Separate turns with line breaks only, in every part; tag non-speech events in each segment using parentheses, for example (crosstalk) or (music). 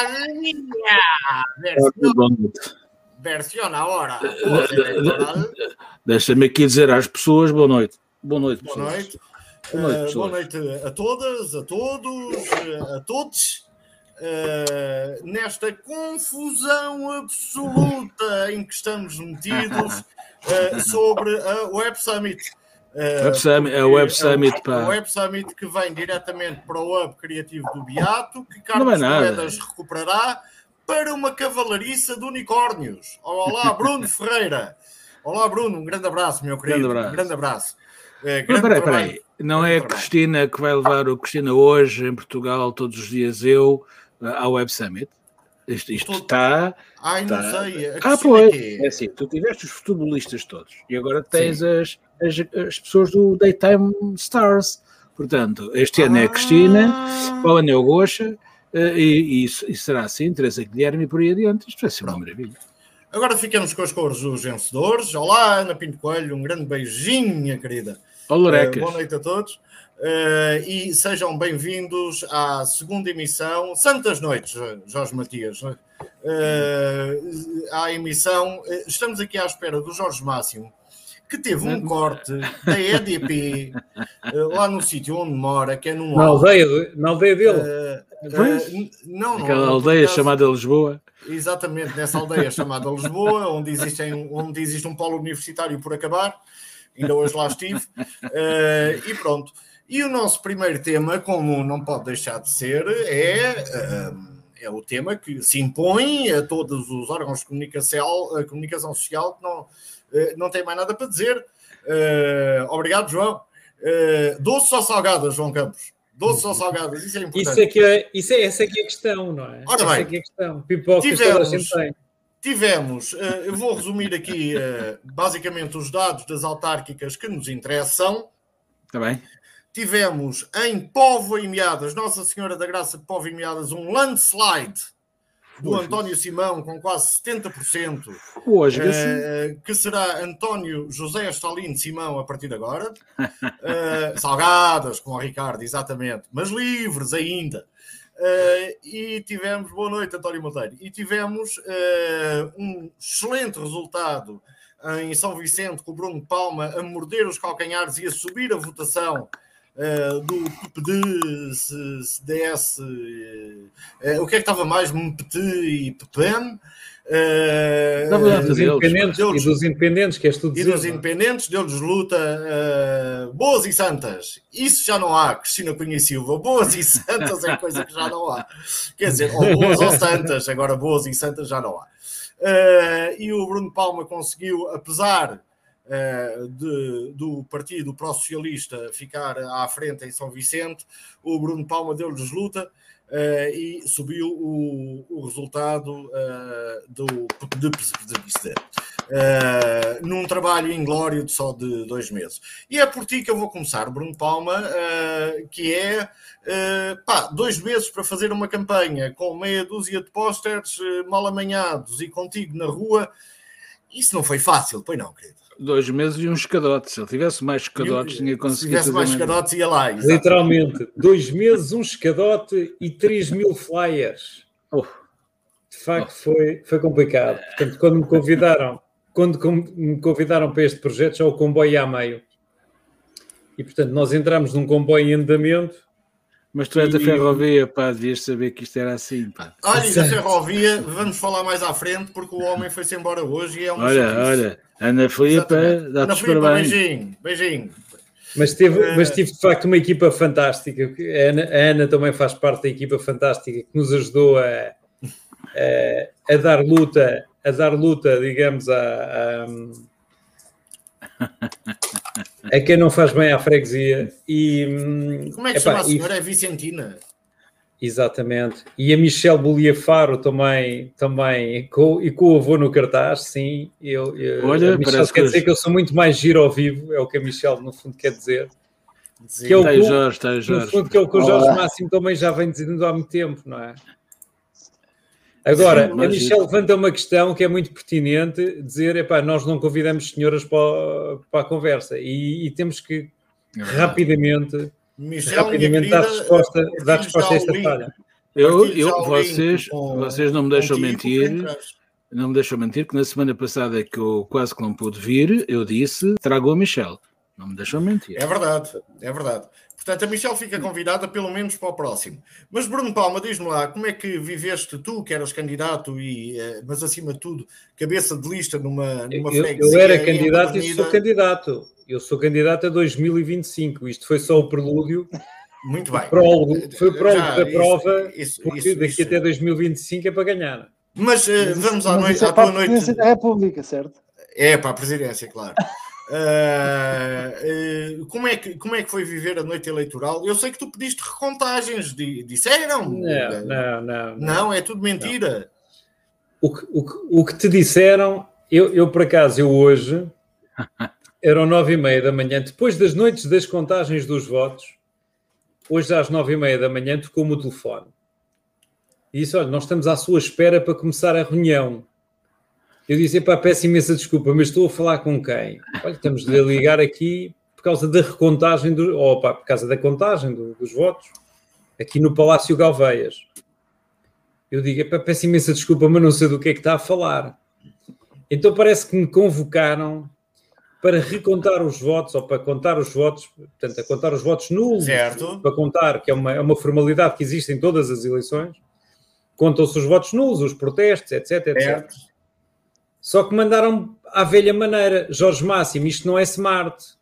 Padrinha! Versión, versión ahora.
Deixa-me aqui dizer às pessoas boa noite. Boa noite,
Boa
pessoas.
noite.
Boa noite,
Eh, boa noite a todas, a todos, eh, a todos. Eh, nesta confusão absoluta em que estamos metidos eh, sobre a Web Summit. Eh,
Web Summit- a
porque
Web Summit, pá.
A Web Summit que vem diretamente para o Hub Criativo do Beato, que Carlos
é.
Moedas recuperará para uma cavalariça de unicórnios. Olá, Bruno (laughs) Ferreira. Olá, Bruno, um grande abraço, meu querido.
Grande abraço.
Um grande abraço. Eh,
Mas
grande
peraí,
trabalho.
peraí. Não é a. Cristina que vai levar o Cristina hoje em Portugal, todos os dias eu, ao Web Summit? Isto, isto
Todo-
está.
Ai,
Tá.
não sei.
Ah, pois.
quê?
É assim, tu tiveste os futebolistas todos e agora tens as, as, as pessoas do Daytime Stars. Portanto, este ano é a Cristina,
Ah.
o ano é o Gocha eh, e, e, e será assim, Teresa Guilherme e por aí adiante. Isto vai ser uma maravilha.
Agora ficamos com as cores dos vencedores. Olá, Ana Pinto Coelho, um grande beijinho, minha querida.
Ó,
Eh,
Lorecas.
boa noite a todos. Eh, e sejam bem-vindos à segunda emissão, Santas Noites, Jorge Matias. Eh, à emissão, eh, estamos aqui à espera do Jorge Máximo, que teve um corte da EDP eh, lá no sítio onde mora, que é num
Na aldeia, de- na aldeia dele.
Eh, n- não, não,
Aquela aldeia
acaso-
chamada Lisboa.
Exatamente, nessa aldeia chamada Lisboa, onde, existem, onde existe um polo universitário por acabar, ainda hoje lá estive, Eh, e pronto. E o nosso primeiro tema, como não pode deixar de ser, é, é o tema que se impõe a todos os órgãos de comunicação, a comunicação social que não, não têm mais nada para dizer. Eh, obrigado, João. Eh, doces ou salgadas, João Campos? Doces ou salgadas? Isso é importante.
Isso é que é, isso é, essa é que é a questão, não é?
Ora
essa
bem.
é que é a questão. Pipocas
Tivemos-
tem.
Tivemos, eh, eu vou resumir aqui eh, basicamente os dados das autárquicas que nos interessam.
Está bem?
Tivemos em Póvoa e Meadas, Nossa Senhora da Graça de Póvoa e Meadas, um landslide do. António Simão com quase 70%,
Hoje,
eh, que será António José Stalin Simão a partir de agora. (laughs) Eh, salgadas, com o Ricardo, exatamente, mas livres ainda. Eh, e tivemos, boa noite, António Monteiro, e tivemos um excelente resultado em São Vicente, com o Bruno Palma a morder os calcanhares e a subir a votação eh, do PPD, se, se DS, eh, o que é que estava mais? MPT e PPM. eh,
Estava lá
Dos independentes, e dos independentes, que és tu
e dos
não é?
independentes, deu-lhes luta eh, boas e santas. Isso já não há, Cristina Cunha e Silva. Boas e santas é coisa que já não há. Quer dizer, ou boas ou santas, agora boas e santas já não há. Eh, e o Bruno Palma conseguiu, apesar eh, de- do partido pró-socialista ficar à frente em São Vicente, o Bruno Palma deu-lhes luta. eh, e subiu o, o resultado eh, do de, eh, num trabalho inglório de só de dois meses. E é por ti que eu vou começar, Bruno Palma, eh, que é eh, pá, dois meses para fazer uma campanha com meia dúzia de pósteres eh, mal amanhados e contigo na rua. Isso não foi fácil, pois não, querido.
Dois meses e um escadote. Se ele tivesse mais escadotes, tinha
Se
conseguido
tivesse
fazer
mais escadotes, ia lá. exato.
Literalmente, dois meses, um escadote e 3 mil flyers.
Oh.
De facto, foi, foi complicado. Portanto, quando me convidaram, quando me convidaram para este projeto, já o comboio ia a meio. E, portanto, nós entramos num comboio em andamento.
Mas tu és da ferrovia, pá, devias saber que isto era assim, pá.
Olha, e da ferrovia, vamos falar mais à frente, porque o homem foi-se embora hoje e é uma
Olha,
chatice.
olha, Ana Filipa, dá-te os parabéns.
beijinho, beijinho.
Mas, teve,
Eh.
mas tive, de facto, uma equipa fantástica. A Ana, a Ana também faz parte da equipa fantástica que nos ajudou a, a, a dar luta, a dar luta, digamos, a, a, a quem não faz bem à freguesia. E, hum,
Como é que
epá,
chama a
e-
senhora? É Vicentina.
Exatamente. E a Michelle Bolia Faro também, também com, e com o avô no cartaz, sim. Eu, eu-
Olha,
a Michelle
parece
quer
que
dizer
hoje-
que eu sou muito mais giro ao vivo, é o que a Michelle no fundo quer dizer.
Sim.
Que é o cu-
Jorge, aí o
No
Jorge.
fundo, que é o que o Jorge
Olá.
Máximo também já vem dizendo há muito tempo, não é? Agora,
Sim,
a Michelle levanta uma questão que é muito pertinente, dizer, epá, nós não convidamos senhoras para, para a conversa e, e temos que
É
rapidamente,
minha
rapidamente
querida,
dar resposta, dar resposta a esta
link.
falha.
Eu, eu, vocês, vocês não me deixam mentir. Não me deixam mentir que na semana passada que eu quase que não pude vir, eu disse: trago a Michelle. Não me deixam mentir.
É verdade, é verdade. Portanto, a Michelle fica convidada pelo menos para o próximo. Mas Bruno Palma, diz-me lá, como é que viveste tu, que eras candidato, e, eh, mas acima de tudo, cabeça de lista numa, numa
eu, freguesia? Eu era candidato e sou candidato. Eu sou candidato a 2025. Isto foi só o prelúdio.
Muito bem.
Prólogo, foi o prólogo Já, da prova, isso, porque isso, daqui isso. até 2025 é para ganhar.
Mas uh, vamos à, noite, é à tua noite.
Da República, certo?
É, para a presidência, claro. Uh, uh, como, é que, como é que foi viver a noite eleitoral? Eu sei que tu pediste recontagens, disseram?
Não, não, não.
Não, é tudo mentira.
O que, o, que, o que te disseram, eu, eu por acaso, eu hoje, (laughs) eram nove e meia da manhã, depois das noites das contagens dos votos, hoje às nove e meia da manhã tocou-me o telefone. E disse, olha, nós estamos à sua espera para começar a reunião. Eu disse, pá, peço imensa desculpa, mas estou a falar com quem? Olha, estamos a ligar aqui por causa da recontagem, do, ou pá, por causa da contagem do, dos votos, aqui no Palácio Galveias. Eu digo, pá, peço imensa desculpa, mas não sei do que é que está a falar. Então parece que me convocaram para recontar os votos, ou para contar os votos, portanto, a contar os votos nulos,
certo.
para contar, que é uma, é uma formalidade que existe em todas as eleições, contam-se os votos nulos, os protestos, etc, etc. Certo. Só que mandaram à velha maneira, Jorge Máximo, isto não é smart.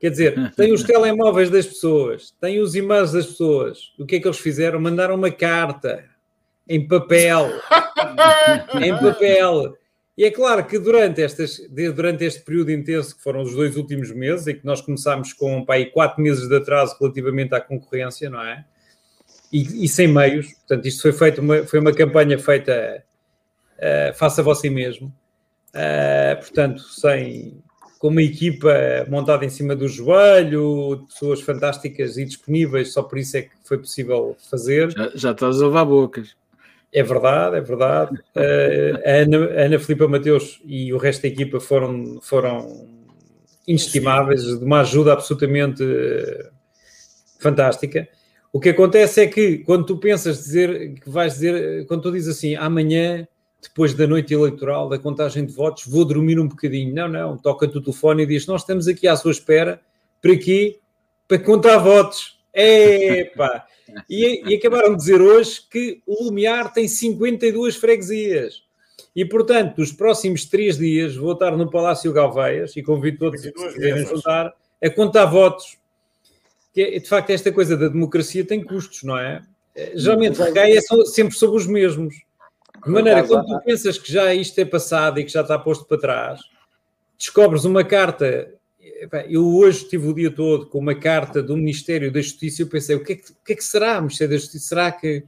Quer dizer, (laughs) tem os telemóveis das pessoas, tem os e-mails das pessoas. O que é que eles fizeram? Mandaram uma carta em papel. (laughs) em papel. E é claro que durante, estas, durante este período intenso, que foram os dois últimos meses, em que nós começámos com pá, quatro meses de atraso relativamente à concorrência, não é? E, e sem meios, portanto, isto foi, feito uma, foi uma campanha feita uh, faça você mesmo. Uh, portanto, sem, com uma equipa montada em cima do joelho, pessoas fantásticas e disponíveis, só por isso é que foi possível fazer.
Já, já estás a levar bocas.
É verdade, é verdade. Uh, a, Ana, a Ana Filipa Mateus e o resto da equipa foram, foram inestimáveis, de uma ajuda absolutamente uh, fantástica. O que acontece é que quando tu pensas dizer que vais dizer, quando tu dizes assim, amanhã depois da noite eleitoral, da contagem de votos, vou dormir um bocadinho. Não, não, toca-te o telefone e diz: Nós estamos aqui à sua espera, para quê? Para contar votos. Epá! E, e acabaram de dizer hoje que o Lumiar tem 52 freguesias. E, portanto, nos próximos três dias vou estar no Palácio Galveias e convido todos a quiserem juntar a contar votos. Que, é, de facto, esta coisa da democracia tem custos, não é? Geralmente recai é sempre sobre os mesmos. De maneira, quando tu pensas que já isto é passado e que já está posto para trás, descobres uma carta. Eu hoje tive o dia todo com uma carta do Ministério da Justiça e eu pensei, o que é que, o que, é que será, Ministério da Justiça? Será que...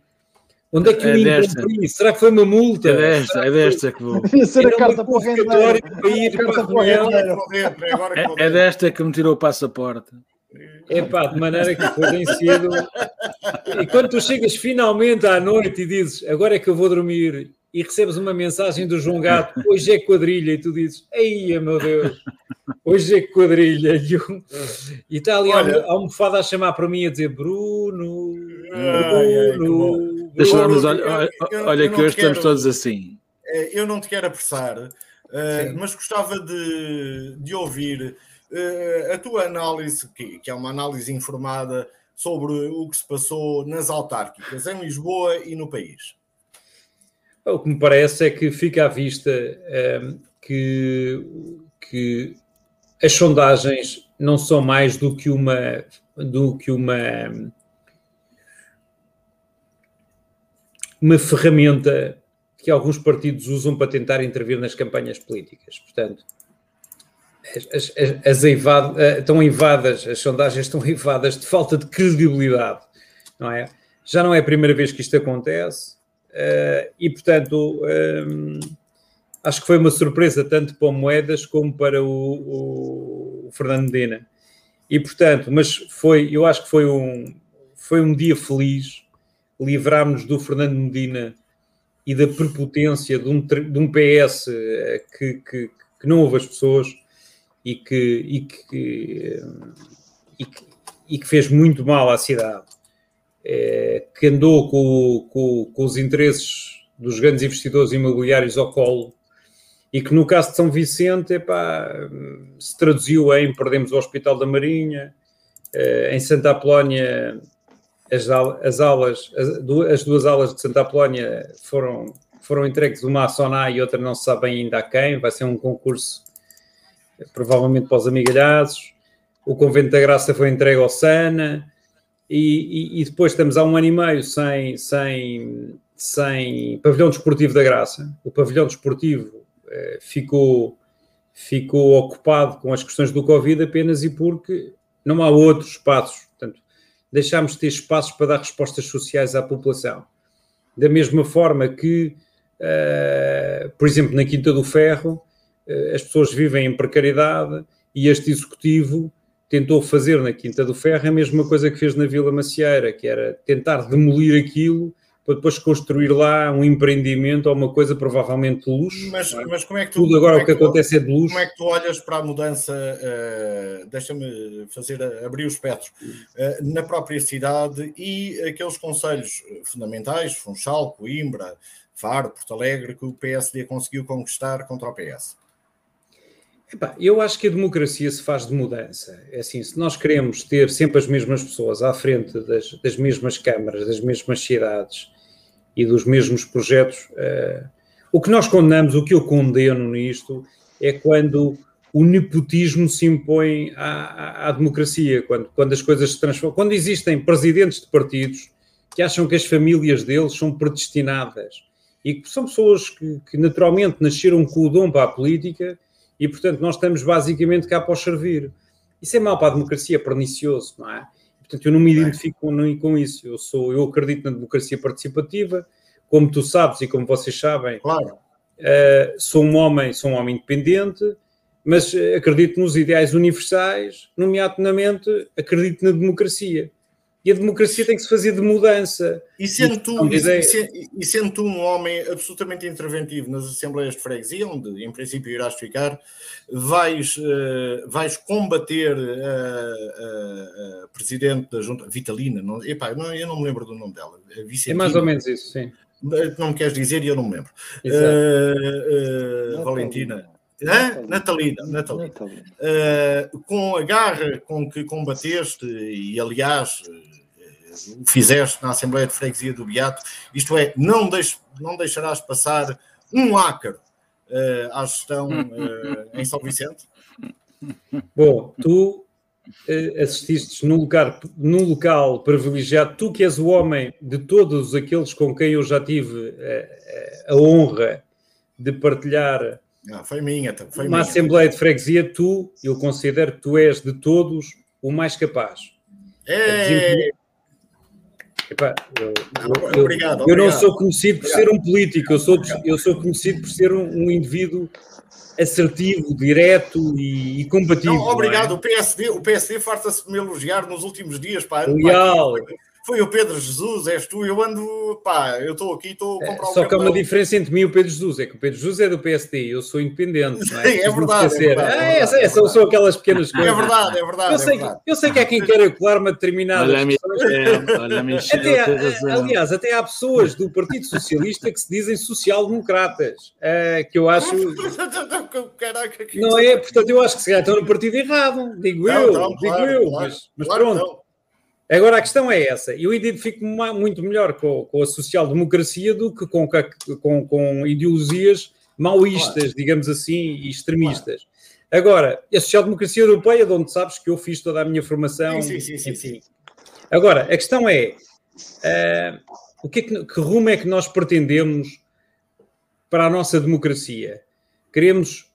Onde é que é eu incumpri? Será que foi uma multa?
É desta, é desta que vou...
ser a carta para o para ir para a reunião.
É, é desta que me tirou o passaporte.
É pá, de maneira que foi tem sido. E quando tu chegas finalmente à noite e dizes agora é que eu vou dormir e recebes uma mensagem do João Gato, hoje é quadrilha, e tu dizes, ei meu Deus, hoje é quadrilha. (laughs) E, eu... e está ali Olha, a almofada a chamar para mim a dizer Bruno, Bruno.
Bruno. olha, olha que hoje quero, estamos todos assim.
Eh, eu não te quero apressar, uh, mas gostava de, de ouvir a tua análise, que, que é uma análise informada sobre o que se passou nas autárquicas em Lisboa e no país.
O que me parece é que fica à vista ehm, que, que as sondagens não são mais do que uma do que uma uma ferramenta que alguns partidos usam para tentar intervir nas campanhas políticas. Portanto, as, as, as eivado, eh, estão eivadas, as sondagens estão eivadas de falta de credibilidade, não é? Já não é a primeira vez que isto acontece uh, e, portanto, um, eh, acho que foi uma surpresa tanto para o Moedas como para o, o Fernando Medina. E, portanto, mas foi, eu acho que foi um, foi um dia feliz livrarmos do Fernando Medina e da prepotência de um, de um PS que, que, que não ouve as pessoas e que, e que, e que, e que fez muito mal à cidade. é, que andou com, com, com, os interesses dos grandes investidores imobiliários ao colo e que no caso de São Vicente epá, se traduziu em perdemos o Hospital da Marinha, em Santa Apolónia as, as aulas, as, as, duas aulas de Santa Apolónia foram, foram entregues uma à Soná e outra não se sabe ainda a quem, vai ser um concurso provavelmente para os amigalhados. O Convento da Graça foi entregue ao Sana e, e, e, depois estamos há um ano e meio sem, sem, sem pavilhão desportivo da Graça. O pavilhão desportivo eh, ficou, ficou ocupado com as questões do Covid apenas e porque não há outros espaços. Portanto, deixámos de ter espaços para dar respostas sociais à população. Da mesma forma que, uh, por exemplo, na Quinta do Ferro, as pessoas vivem em precariedade e este executivo tentou fazer na Quinta do Ferro a mesma coisa que fez na Vila Macieira, que era tentar demolir aquilo para depois construir lá um empreendimento ou uma coisa provavelmente de luxo.
Mas,
é?
mas como é que
tu, Tudo agora é o que, que acontece é de luxo.
Como é que tu olhas para a mudança? Uh, Deixa-me fazer abrir os espectros uh, na própria cidade e aqueles conselhos fundamentais, Funchal, Coimbra, Faro, Porto Alegre, que o PSD conseguiu conquistar contra o PS.
Epá, eu acho que a democracia se faz de mudança. É assim, se nós queremos ter sempre as mesmas pessoas à frente das, das mesmas câmaras, das mesmas cidades e dos mesmos projetos, uh, o que nós condenamos, o que eu condeno nisto, é quando o nepotismo se impõe à, à, à democracia, quando, quando as coisas se transformam. Quando existem presidentes de partidos que acham que as famílias deles são predestinadas e que são pessoas que, que naturalmente nasceram com o dom para a política e, portanto, nós estamos basicamente cá para os servir. Isso é mau para a democracia, é pernicioso, não é? Portanto, eu não me identifico com, com isso. Eu, sou, eu acredito na democracia participativa, como tu sabes e como vocês sabem.
Claro.
Uh, sou um homem, sou um homem independente, mas acredito nos ideais universais, nomeadamente acredito na democracia. E a democracia tem que se fazer de mudança.
E sendo, tu, e, e, e sendo tu um homem absolutamente interventivo nas assembleias de freguesia, onde em princípio irás ficar, vais, uh, vais combater a, a, a, presidente da junta, Vitalina, não, epá, não, eu não me lembro do nome dela.
É mais ou menos isso, sim.
Não me queres dizer e eu não me lembro. Uh, uh, Valentina. Natalina, Natalina. Natalina. Uh, com a garra com que combateste, e aliás, o fizeste na Assembleia de Freguesia do Beato, isto é, não, deix, não deixarás passar um ácaro uh, à gestão uh, em São Vicente?
Bom, tu uh, assististe num local, num local privilegiado, tu que és o homem de todos aqueles com quem eu já tive a honra de partilhar
não, foi minha, foi
uma
minha.
Assembleia de Freguesia, tu, eu considero que tu és de todos o mais capaz.
É,
Epá, eu, eu, obrigado, eu, eu não sou conhecido por obrigado. ser um político, eu sou, eu sou conhecido por ser um, um indivíduo assertivo, direto e, e combativo. Não,
obrigado,
não
é? o PSD, o PSD farta-se de me elogiar nos últimos dias, pá.
Leal.
Pá, foi o Pedro Jesus, és tu, eu ando, pá, eu estou aqui, estou a comprar
é, Só que há uma diferença entre mim e o Pedro Jesus, é que o Pedro Jesus é do PSD, eu sou independente, não é?
é verdade, é verdade,
ah, é, é, são, são aquelas pequenas
coisas. É verdade, é verdade.
Eu sei,
é verdade.
Eu sei que há quem queira colar-me a determinadas
olha, Michel, olha, Michel,
até há, Aliás, até há pessoas do Partido Socialista que se dizem social-democratas, uh, que eu acho... (laughs)
Caraca, que
não é? Portanto, eu acho que se calhar estão no partido errado, digo não, eu, não, digo claro, eu, claro, mas, mas claro, pronto. Não. Agora a questão é essa. Eu identifico-me muito melhor com, com a social-democracia do que com, com, com ideologias maoístas, claro. digamos assim, e extremistas. Claro. Agora, a social-democracia europeia, de onde sabes que eu fiz toda a minha formação.
Sim, sim, sim. sim,
Agora, a questão é: uh, o que, é que, que rumo é que nós pretendemos para a nossa democracia? Queremos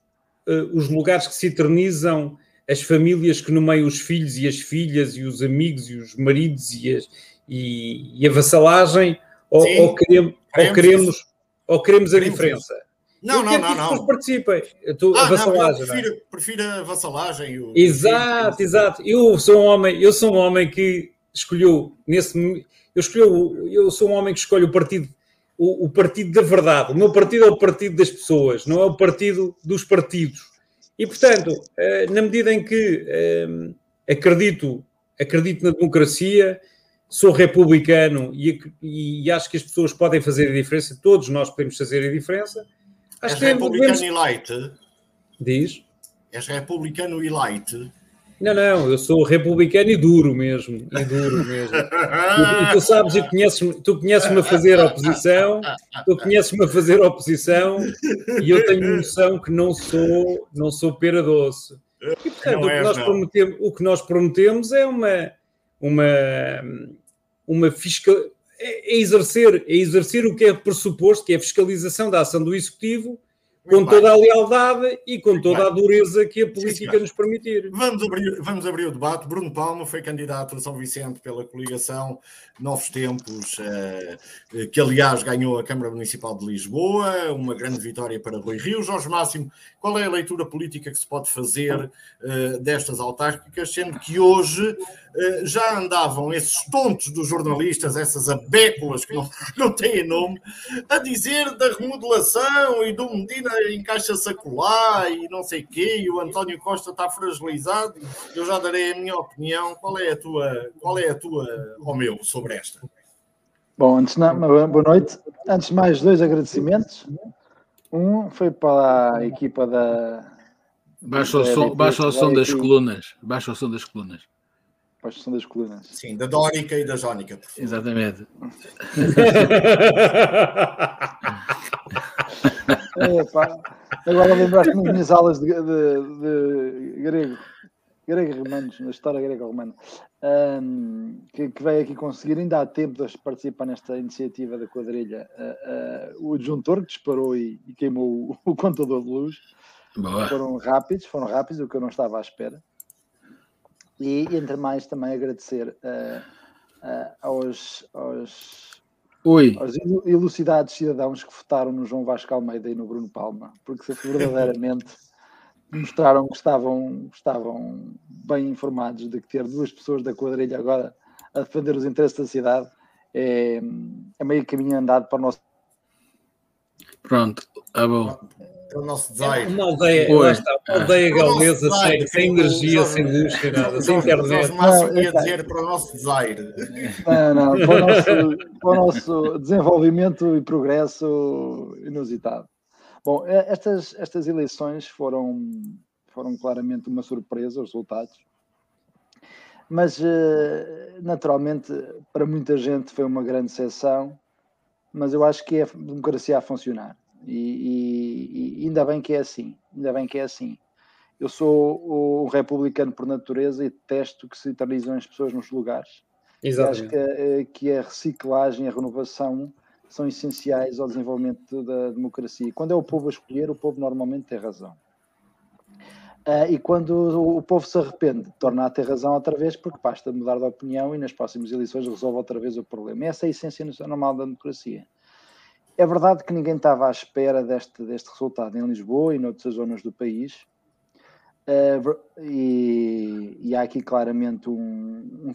uh, os lugares que se eternizam as famílias que nomeiam os filhos e as filhas e os amigos e os maridos e, as, e, e a vassalagem ou, Sim, ou, queremos, ou, queremos, ou queremos a diferença?
Não, não, não, não.
participem. Tô, ah, a vassalagem.
Não, prefiro, prefiro, a vassalagem.
Exato, exato. Eu sou um homem, eu sou um homem que escolheu nesse eu escolheu, eu sou um homem que escolhe o partido o, o partido da verdade. O meu partido é o partido das pessoas, não é o partido dos partidos. E, portanto, eh, na medida em que eh, acredito, acredito na democracia, sou republicano e, e, acho que as pessoas podem fazer a diferença, todos nós podemos fazer a diferença.
Acho És que republicano devemos... e light?
Diz.
És republicano e light?
Não, não, eu sou republicano e duro mesmo, e duro mesmo. E, e tu sabes, e conheces, tu conheces-me a fazer oposição, tu conheces-me a fazer oposição, e eu tenho noção que não sou, não sou pera doce. E portanto, o, que nós prometemos, o que nós prometemos é uma, uma, uma fiscal, é, é exercer, é exercer o que é pressuposto, que é a fiscalização da ação do Executivo com toda a lealdade e com toda a dureza que a política nos permitir.
Vamos abrir, vamos abrir o debate. Bruno Palma foi candidato a São Vicente pela coligação Novos Tempos, eh, que aliás ganhou a Câmara Municipal de Lisboa, uma grande vitória para Rui Rio. Jorge Máximo, qual é a leitura política que se pode fazer eh, destas autárquicas, sendo que hoje já andavam esses tontos dos jornalistas, essas abéculas que não, (laughs) não têm nome, a dizer da remodelação e do Medina encaixa-se acolá e não sei quê, e o António Costa está fragilizado. Eu já darei a minha opinião. Qual é a tua, qual é a tua, ou meu, sobre sobre esta.
Bom, antes de, boa noite. Antes de mais, dois agradecimentos. Um foi para a equipa da.
Baixa o som, baixa o som das colunas. Baixa o som das colunas.
Baixa o som das colunas.
Sim, da Dórica e da Jónica.
Exatamente. (laughs)
agora lembraste-me das minhas aulas de, de, de grego grego-romanos, na história grego-romana, um, que, que, veio aqui conseguir, ainda há tempo de participar nesta iniciativa da quadrilha, uh, uh, o adjuntor que disparou e, e queimou o, (laughs) o, contador de luz. Boa. Foram rápidos, foram rápidos, o que eu não estava à espera. E, entre mais, também agradecer uh, aos, aos, aos elucidados cidadãos que votaram no João Vasco Almeida e no Bruno Palma, porque verdadeiramente (laughs) mostraram que estavam, estavam bem informados de que ter duas pessoas da quadrilha agora a defender os interesses da cidade é, é meio caminho andado para o nosso.
Pronto, ah, bom.
Para o nosso design.
Uma aldeia, Oi. está, uma aldeia galesa sem, sem energia, sem luz, sem nada, sem internet.
Não, ia dizer para o nosso design.
Não, não, para o nosso, para o nosso desenvolvimento e progresso inusitado. Bom, é, estas, estas eleições foram, foram claramente uma surpresa, os resultados. Mas, eh, naturalmente, para muita gente foi uma grande sessão, mas eu acho que é a democracia a funcionar. E, e, e, ainda bem que é assim. Ainda bem que é assim. Eu sou um republicano por natureza e detesto que se eternizam as pessoas nos lugares. Exatamente. Acho que, eh, que a reciclagem, a renovação são essenciais ao desenvolvimento da democracia. Quando é o povo a escolher, o povo normalmente tem razão. Uh, e quando o povo se arrepende, torna a ter razão outra vez, porque basta mudar de opinião e nas próximas eleições resolve outra vez o problema. Essa é a essência normal da democracia. É verdade que ninguém estava à espera deste, deste resultado em Lisboa e noutras zonas do país. Uh, e, e, há aqui claramente um, um,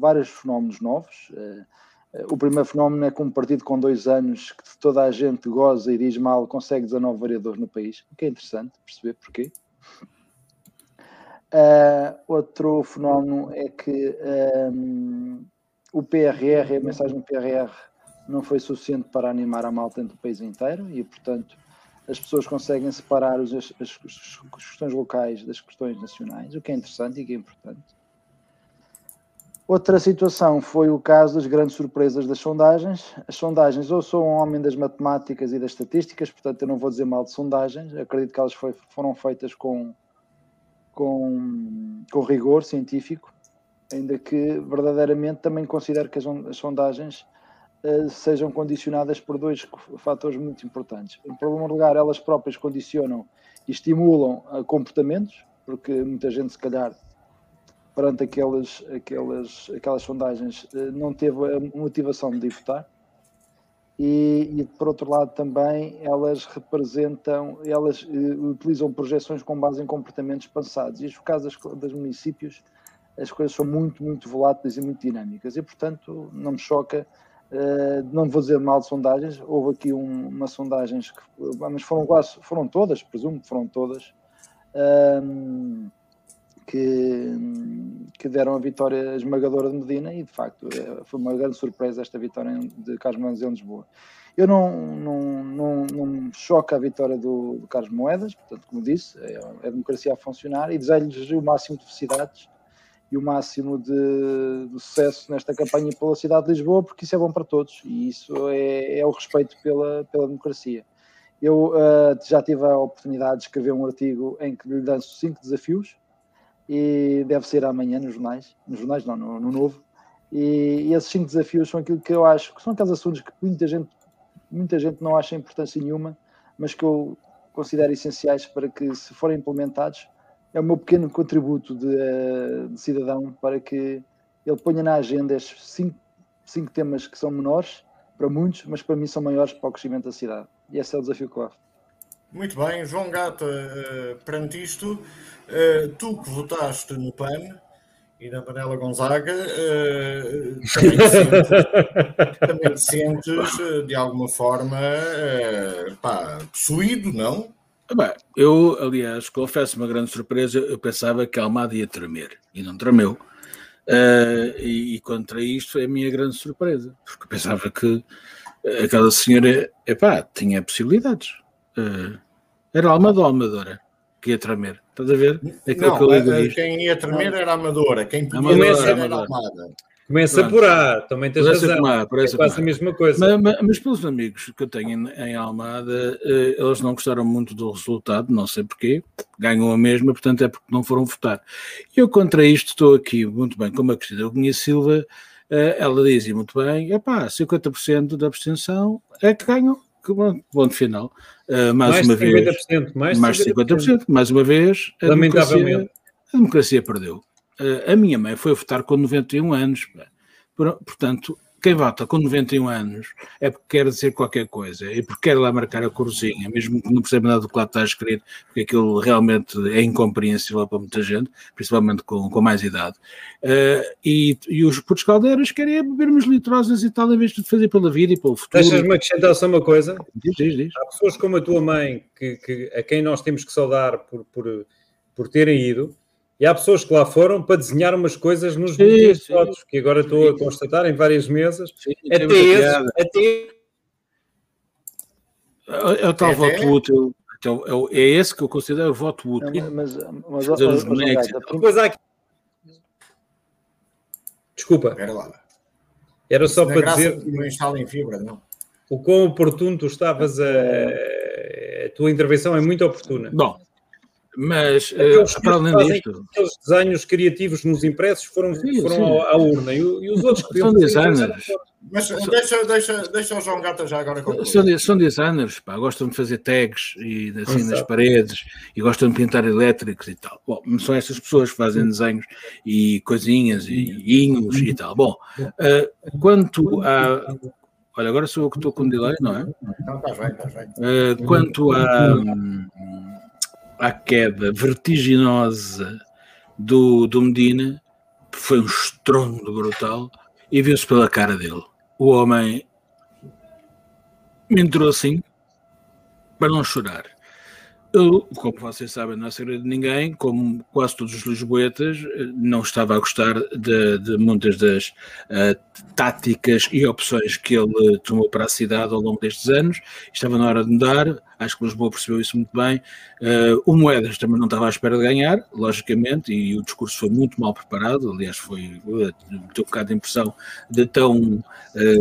vários fenómenos novos. Uh, o primeiro fenómeno é que um partido com dois anos, que toda a gente goza e diz mal, consegue 19 vereadores no país, o que é interessante perceber porquê. Uh, outro fenómeno é que um, o PRR, a mensagem do PRR, não foi suficiente para animar a malta do país inteiro e, portanto, as pessoas conseguem separar as, as, questões locais das questões nacionais, o que é interessante e que é importante. Outra situação foi o caso das grandes surpresas das sondagens. As sondagens, eu sou um homem das matemáticas e das estatísticas, portanto eu não vou dizer mal de sondagens, acredito que elas foi, foram feitas com, com, com rigor científico, ainda que verdadeiramente também considero que as, as sondagens sejam condicionadas por dois fatores muito importantes. Em primeiro lugar, elas próprias condicionam e estimulam uh, comportamentos, porque muita gente se calhar perante aquelas, aquelas, aquelas sondagens, eh, não teve a motivação de votar. E, e, por outro lado também elas representam, elas uh, utilizam projeções com base em comportamentos passados. E no caso das, dos municípios, as coisas são muito, muito voláteis e muito dinâmicas. E, portanto, não me choca, uh, não vou dizer mal de sondagens, houve aqui um, uma sondagens, que, mas foram quase, foram todas, presumo que foram todas, uh, que, que deram a vitória esmagadora de Medina e de facto eh, foi uma grande surpresa esta vitória de Carlos Moedas em Lisboa. Eu não, não, não, não me choca a vitória do, do Carlos Moedas, portanto, como disse, é, é a democracia a funcionar e desejo-lhes o máximo de felicidades e o máximo de, de, sucesso nesta campanha pela cidade de Lisboa, porque isso é bom para todos e isso é, é o respeito pela, pela democracia. Eu uh, já tive a oportunidade de escrever um artigo em que lhe danço cinco desafios e deve ser amanhã nos jornais, nos jornais não, no, no Novo. E, e, esses cinco desafios são aquilo que eu acho que são aqueles assuntos que muita gente, muita gente não acha importância nenhuma, mas que eu considero essenciais para que, se forem implementados, é o meu pequeno contributo de, de cidadão para que ele ponha na agenda estes cinco, cinco temas que são menores para muitos, mas para mim são maiores para o crescimento da cidade. E esse é o desafio que eu
Muito bem, João Gata, uh, perante isto, uh, tu que votaste no PAN e na Panela Gonzaga, também, te sentes, também te sentes de alguma forma pá, possuído, não?
Bem, eu, aliás, confesso uma grande surpresa, eu pensava que a Almada ia tremer, e não tremeu. Uh, e, e, contra isto foi a minha grande surpresa, porque pensava que aquela senhora, epá, tinha possibilidades. Uh, era Almada ou Almadora que ia tremer, estás a ver?
Aquilo não, que eu quem ia tremer era a Amadora, quem podia
era a Almada. Começa por A, também tens parece razão. A, é quase a mesma coisa.
Mas, mas, mas, pelos amigos que eu tenho em, em Almada, eh, eles não gostaram muito do resultado, não sei porquê, ganham a mesma, portanto é porque não foram votar. Eu contra isto estou aqui muito bem, como a Cristina Cunha Silva, eh, ela dizia muito bem, é pá, 50% da abstenção é que ganham, que ponto final. Uh, mais, mais uma 50%, vez, mais, mais 50%, 50%, mais uma vez, a democracia, a democracia perdeu. Eh, a minha mãe foi votar com 91 anos. Portanto, quem vota com 91 anos é porque quer dizer qualquer coisa e porque quer lá marcar a corzinha, mesmo que não perceba nada do que lá está escrito, porque aquilo realmente é incompreensível para muita gente, principalmente com, com mais idade. Uh, e, e os putos caldeiras querem beber umas litrosas e tal, em vez de fazer pela vida e pelo futuro.
Deixas-me acrescentar só uma coisa?
Diz, diz, diz.
Há pessoas como a tua mãe, que, que, a quem nós temos que saudar por, por, por terem ido, e há pessoas que lá foram para desenhar umas coisas nos últimos fotos, que agora estou a constatar em várias mesas. Sim, até esse, até...
É o tal voto útil. Então, é, é esse que eu considero o voto útil.
mas, mas, Fazer os bonecos.
Depois há aqui... Desculpa. Era só para dizer.
Não instala em fibra, não.
O quão oportuno tu estavas a. A tua intervenção é muito oportuna.
Bom, mas, uh, para além disto.
Aqueles desenhos criativos nos impressos foram, sim, foram sim. À, à, urna e, e, os outros que (laughs)
São designers.
Mas deixa, deixa, deixa o João Gata já agora concluir.
São, são designers, pá, gostam de fazer tags e assim Exato. nas paredes e gostam de pintar elétricos e tal. Bom, são essas pessoas que fazem desenhos e coisinhas e inhos e tal. Bom, uh, quanto a. Olha, agora sou eu que estou com delay, não é?
Não, está bem, está bem.
Uh, quanto a. Um, à queda vertiginosa do, do Medina, foi um estrondo brutal, e viu-se pela cara dele. O homem entrou assim para não chorar. Eu, como vocês sabem, não é segredo de ninguém, como quase todos os lisboetas, não estava a gostar de, de muitas das uh, táticas e opções que ele tomou para a cidade ao longo destes anos. Estava na hora de mudar, acho que Lisboa percebeu isso muito bem. Uh, o Moedas também não estava à espera de ganhar, logicamente, e o discurso foi muito mal preparado. Aliás, foi uh, um bocado de impressão de tão uh,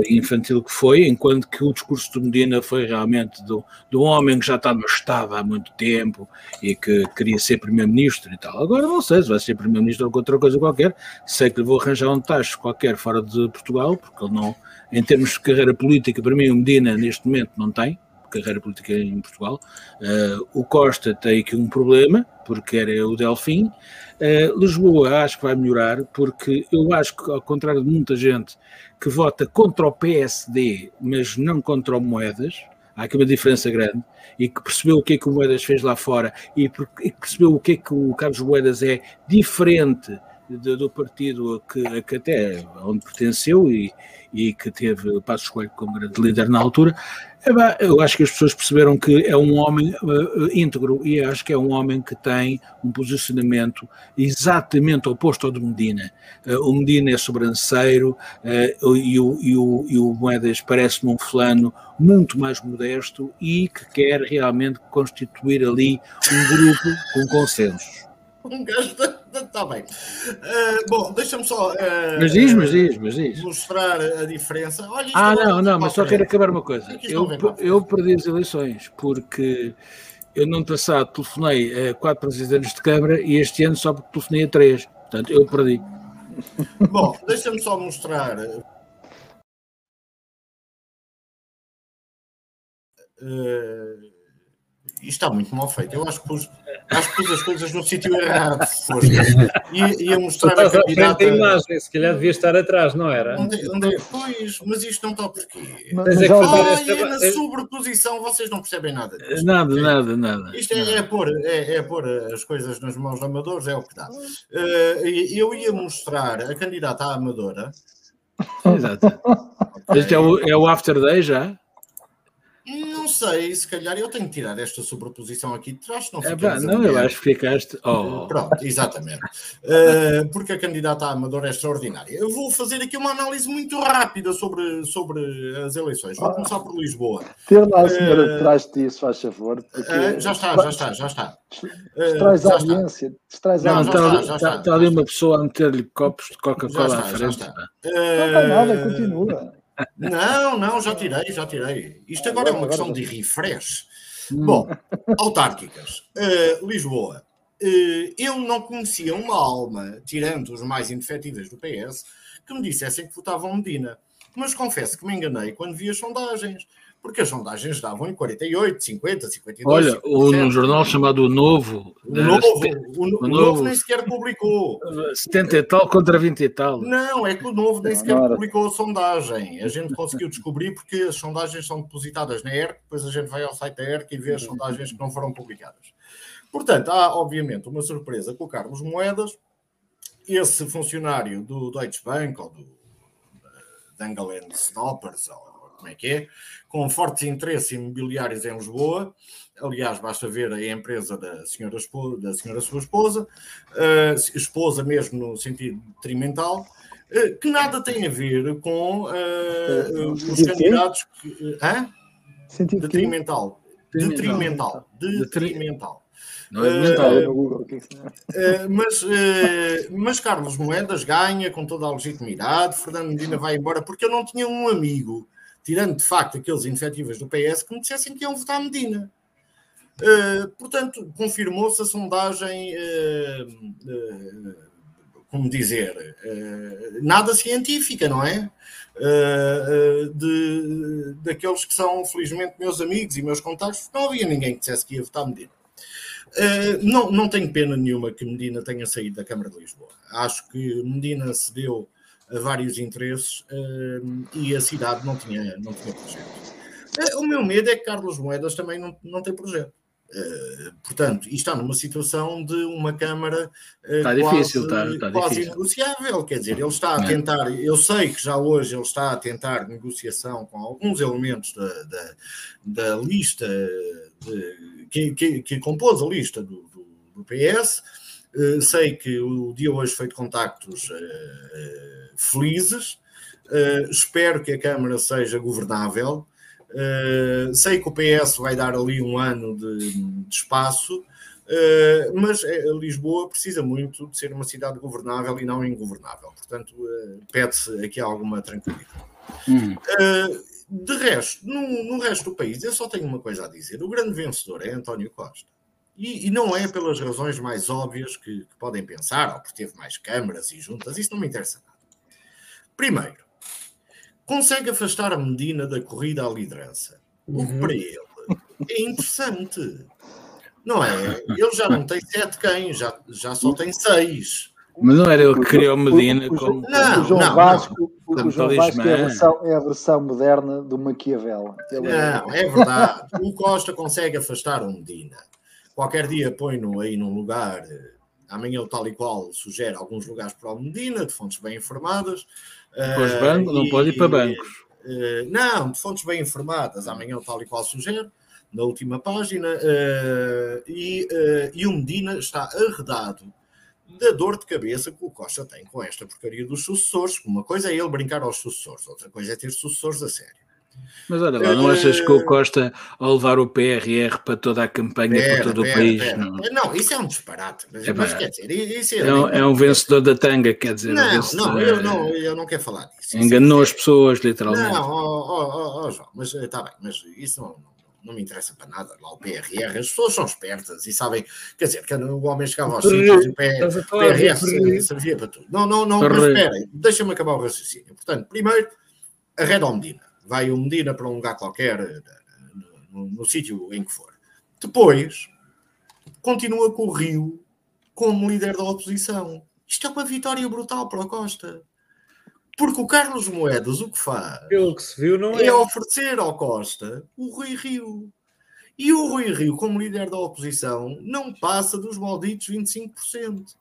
infantil que foi, enquanto que o discurso do Medina foi realmente do, um homem que já está no Estado há muito tempo e que queria ser Primeiro-Ministro e tal. Agora não sei se vai ser Primeiro-Ministro ou outra coisa qualquer, sei que lhe vou arranjar um tacho qualquer fora de Portugal, porque ele não, em termos de carreira política, para mim o Medina neste momento não tem carreira política em Portugal. Uh, o Costa tem aqui um problema, porque era o Delfim. Uh, Lisboa acho que vai melhorar, porque eu acho que, ao contrário de muita gente que vota contra o PSD, mas não contra o Moedas, há aqui uma diferença grande, e que percebeu o que é que o Moedas fez lá fora, e, e percebeu o que é que o Carlos Moedas é diferente de, do partido que, que até onde pertenceu e, e que teve Passos Coelho como grande líder na altura, eu acho que as pessoas perceberam que é um homem uh, íntegro e acho que é um homem que tem um posicionamento exatamente oposto ao de Medina. Uh, o Medina é sobranceiro uh, e, o, e, o, e o Moedas parece-me um fulano muito mais modesto e que quer realmente constituir ali um grupo com consensos.
Um gajo está bem. Uh, bom, deixa-me só. Uh,
mas diz, mas diz, mas diz.
Mostrar a diferença. Olha,
ah, não, não, mas só quero acabar uma coisa. Eu, eu perdi as eleições porque eu no ano passado telefonei a quatro presidentes de Câmara e este ano só porque telefonei a três. Portanto, eu perdi. (laughs)
Bom, deixa-me só mostrar. Uh, isto está muito mal feito. Eu acho que pus, acho que pus as coisas no sítio errado. Ia, ia mostrar a candidata.
A imagem, se calhar devia estar atrás, não era?
Onde, onde, pois, mas isto não está porquê.
Mas
é, que ah, é na sobreposição, vocês não percebem nada disto.
Nada, okay? nada, nada.
Isto é, é, pôr, é, é pôr as coisas nas mãos de amadores, é o que dá. Uh, eu ia mostrar a candidata à amadora.
Exato. Okay. (laughs) Este é o, é o After Day já?
Sei, se calhar eu tenho que tirar esta sobreposição aqui de trás, não
é, pá, Não, eu acho que ficaste. Oh.
Pronto, exatamente. Uh, (laughs) porque a candidata à Amadora é extraordinária. Eu vou fazer aqui uma análise muito rápida sobre, sobre as eleições. Vou começar por Lisboa.
Ter lá a senhora uh, de trás disso, faz favor.
Porque... Uh, já está, já está, já está.
Distrais a audiência. Distrais
a audiência. Está, está, está, está ali uma pessoa a meter-lhe copos de Coca-Cola à frente.
Não está nada, continua.
Não, não, já tirei, já tirei. Isto agora é uma questão de refresh. Hum. Bom, autárquicas. Uh, Lisboa. Uh, eu não conhecia uma alma, tirando os mais indefetíveis do PS, que me dissessem que votavam Medina. Mas confesso que me enganei quando vi as sondagens porque as sondagens davam em 48, 50, 52.
Olha, um jornal chamado O Novo.
O Novo, o, o, o novo nem sequer publicou.
70 e tal contra 20 e tal.
Não, é que o Novo nem sequer publicou a sondagem. A gente conseguiu descobrir porque as sondagens são depositadas na ERC, depois a gente vai ao site da ERC e vê as sondagens que não foram publicadas. Portanto, há obviamente uma surpresa com o Carlos Moedas, esse funcionário do Deutsche Bank ou do Dangalen Stoppers, ou como é que é, com fortes interesses imobiliários em Lisboa. Aliás, basta ver a empresa da senhora, da senhora sua esposa, uh, esposa mesmo no sentido trimental, uh, que nada tem a ver com uh, os candidatos que. Uh,
Sentido
detrimental. Detrimental. Detrimental.
Não é mental.
Uh, mas, uh, mas Carlos Moedas ganha com toda a legitimidade, Fernando Medina vai embora, porque eu não tinha um amigo tirando de facto aqueles inefetíveis do PS que me dissessem que iam votar Medina. Uh, portanto, confirmou-se a sondagem, uh, uh, como dizer, nada científica, não é? de, daqueles que são, felizmente, meus amigos e meus contactos, não havia ninguém que dissesse que ia votar Medina. Não, não tenho pena nenhuma que Medina tenha saído da Câmara de Lisboa. Acho que Medina cedeu a vários interesses uh, e a cidade não tinha, não tinha projeto. Uh, o meu medo é que Carlos Moedas também não, não tem projeto. Portanto, e está numa situação de uma Câmara
está quase, difícil, está, está
quase
difícil.
negociável. Quer dizer, ele está a tentar, eu sei que já hoje ele está a tentar negociação com alguns elementos da, da, da lista de, que, que, que, compôs a lista do, do, do PS. Uh, sei que o dia hoje foi de contactos felizes. Uh, espero que a Câmara seja governável. Uh, sei que o PS vai dar ali um ano de, de espaço, uh, mas Lisboa precisa muito de ser uma cidade governável e não ingovernável. Portanto, pede-se aqui alguma tranquilidade. Hum. De resto, no, no, resto do país, eu só tenho uma coisa a dizer: o grande vencedor é António Costa. E, e não é pelas razões mais óbvias que, que podem pensar, ou porque teve mais câmaras e juntas, isso não me interessa Primeiro, consegue afastar a Medina da corrida à liderança. O que uhum. para ele é interessante. Não é? Ele já não tem sete cães, já, já só tem seis.
Mas não era ele que criou Medina o, o, como.
Não, o João não, Vasco, não. O, João Vasco é a, versão, é a versão moderna do Maquiavel.
Ele é não, é... é verdade. o Costa consegue afastar o Medina. Qualquer dia põe-no aí num lugar. Amanhã o tal e qual sugere alguns lugares para o Medina, de fontes bem informadas.
Depois banco, não pode ir para bancos.
Uh, não, de fontes bem informadas, amanhã tal e qual sugere, na última página, uh, e, uh, e o Medina está arredado da dor de cabeça que o Costa tem com esta porcaria dos sucessores. Uma coisa é ele brincar aos sucessores, outra coisa é ter sucessores a sério.
Mas olha lá, não achas que o Costa, ao levar o PRR para toda a campanha, pera, para todo pera, o país.
Pera. Não... não, isso é um disparate. Mas, é, mas quer dizer, isso
é, é, um, é um vencedor da tanga, quer dizer.
Não, não, eu não, eu não quero falar disso.
Enganou as pessoas, literalmente.
Não, oh, oh, oh, oh João, mas está bem, mas isso não, não me interessa para nada. Lá o PRR, as pessoas são espertas e sabem, quer dizer, que o homem chegava aos sítios e o PRR servia para tudo. Não, não, não, mas esperem, deixa-me acabar o raciocínio. Portanto, primeiro, a Red Medina vai o Medina para um lugar qualquer, eh, no, no, no sítio em que for. Depois, continua com o Rio como líder da oposição. Isto é uma vitória brutal para o Costa. Porque o Carlos Moedas o que faz
Pelo que se viu, não é.
é oferecer ao Costa o Rui Rio. E o Rui Rio, como líder da oposição, não passa dos malditos 25%.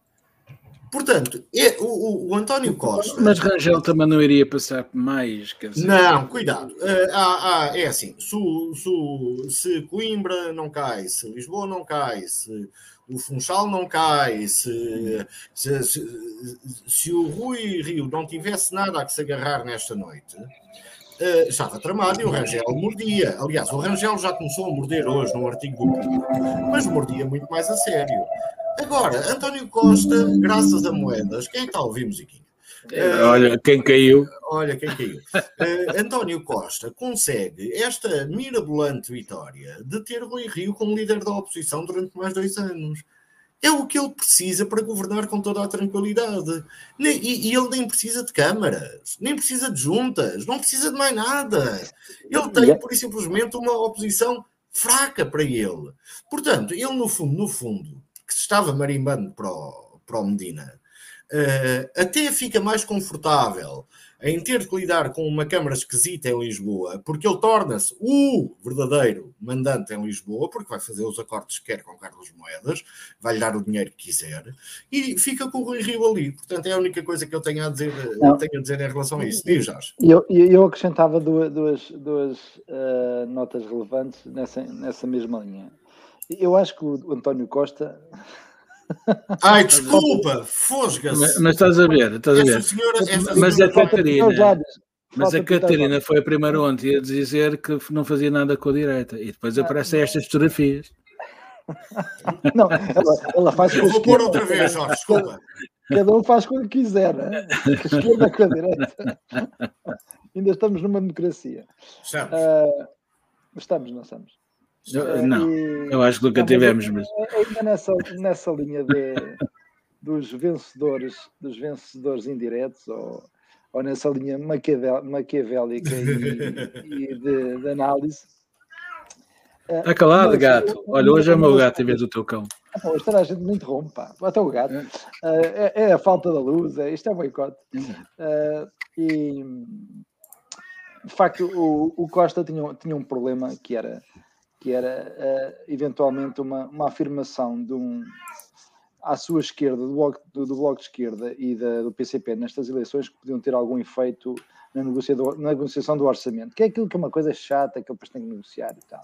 Portanto, é, o, o, António Costa.
Mas Rangel também não iria passar mais.
Dizer... Não, cuidado. Uh, ah, ah, é assim: se, se, se, Coimbra não cai, se Lisboa não cai, se o Funchal não cai, se, se, se, se o Rui Rio não tivesse nada a que se agarrar nesta noite. Uh, estava tramado e o Rangel mordia. Aliás, o Rangel já começou a morder hoje no artigo do mas mordia muito mais a sério. Agora, António Costa, graças a moedas, quem é está a ouvir musiquinha?
Uh, olha, quem caiu.
Olha, quem caiu. (laughs) Uh, António Costa consegue esta mirabolante vitória de ter Rui Rio como líder da oposição durante mais dois anos. É o que ele precisa para governar com toda a tranquilidade. E, e ele nem precisa de câmaras, nem precisa de juntas, não precisa de mais nada. Ele tem, por simplesmente, uma oposição fraca para ele. Portanto, ele, no fundo, no fundo, que se estava marimbando para o, para o Medina, uh, até fica mais confortável em ter que lidar com uma Câmara esquisita em Lisboa, porque ele torna-se o verdadeiro mandante em Lisboa, porque vai fazer os acordos que quer com Carlos Moedas, vai-lhe dar o dinheiro que quiser, e fica com o Rui Rio ali. Portanto, é a única coisa que eu tenho a dizer, tenho a dizer em relação a isso. Diz, Jorge.
Eu, eu acrescentava duas, duas, duas uh, notas relevantes nessa, nessa mesma linha. Eu acho que o António Costa.
Ai, desculpa, fosga-se.
Mas, mas, estás a ver, estás a ver. Senhora, mas a Catarina. Mas a Catarina foi a primeira ontem a dizer que não fazia nada com a direita e depois ah, aparecem estas fotografias. (laughs)
Não, ela, ela faz
Eu vou pôr outra vez, Jorge, desculpa.
Cada um faz quando quiser, né? (laughs) esquerda com a direita. Ainda estamos numa democracia.
Estamos. Uh,
estamos, não estamos.
Não, e, eu acho que nunca tivemos. Mas...
Ainda nessa, nessa linha de, dos vencedores, dos vencedores indiretos, ou, ou nessa linha maquiavélica e, e de, de, análise.
Está calado, gato. Olha, hoje é o meu gato em vez do teu cão.
Ah, hoje toda a gente me interrompe, pá. Até o gato. É, é, é a falta da luz, é, isto é um boicote. Uh, e de facto, o, o Costa tinha, tinha um problema que era que era uh, eventualmente uma, uma afirmação de um, à sua esquerda, do bloco, do, do bloco de esquerda e da, do PCP nestas eleições que podiam ter algum efeito na, na negociação do orçamento, que é aquilo que é uma coisa chata que eles têm que negociar e tal.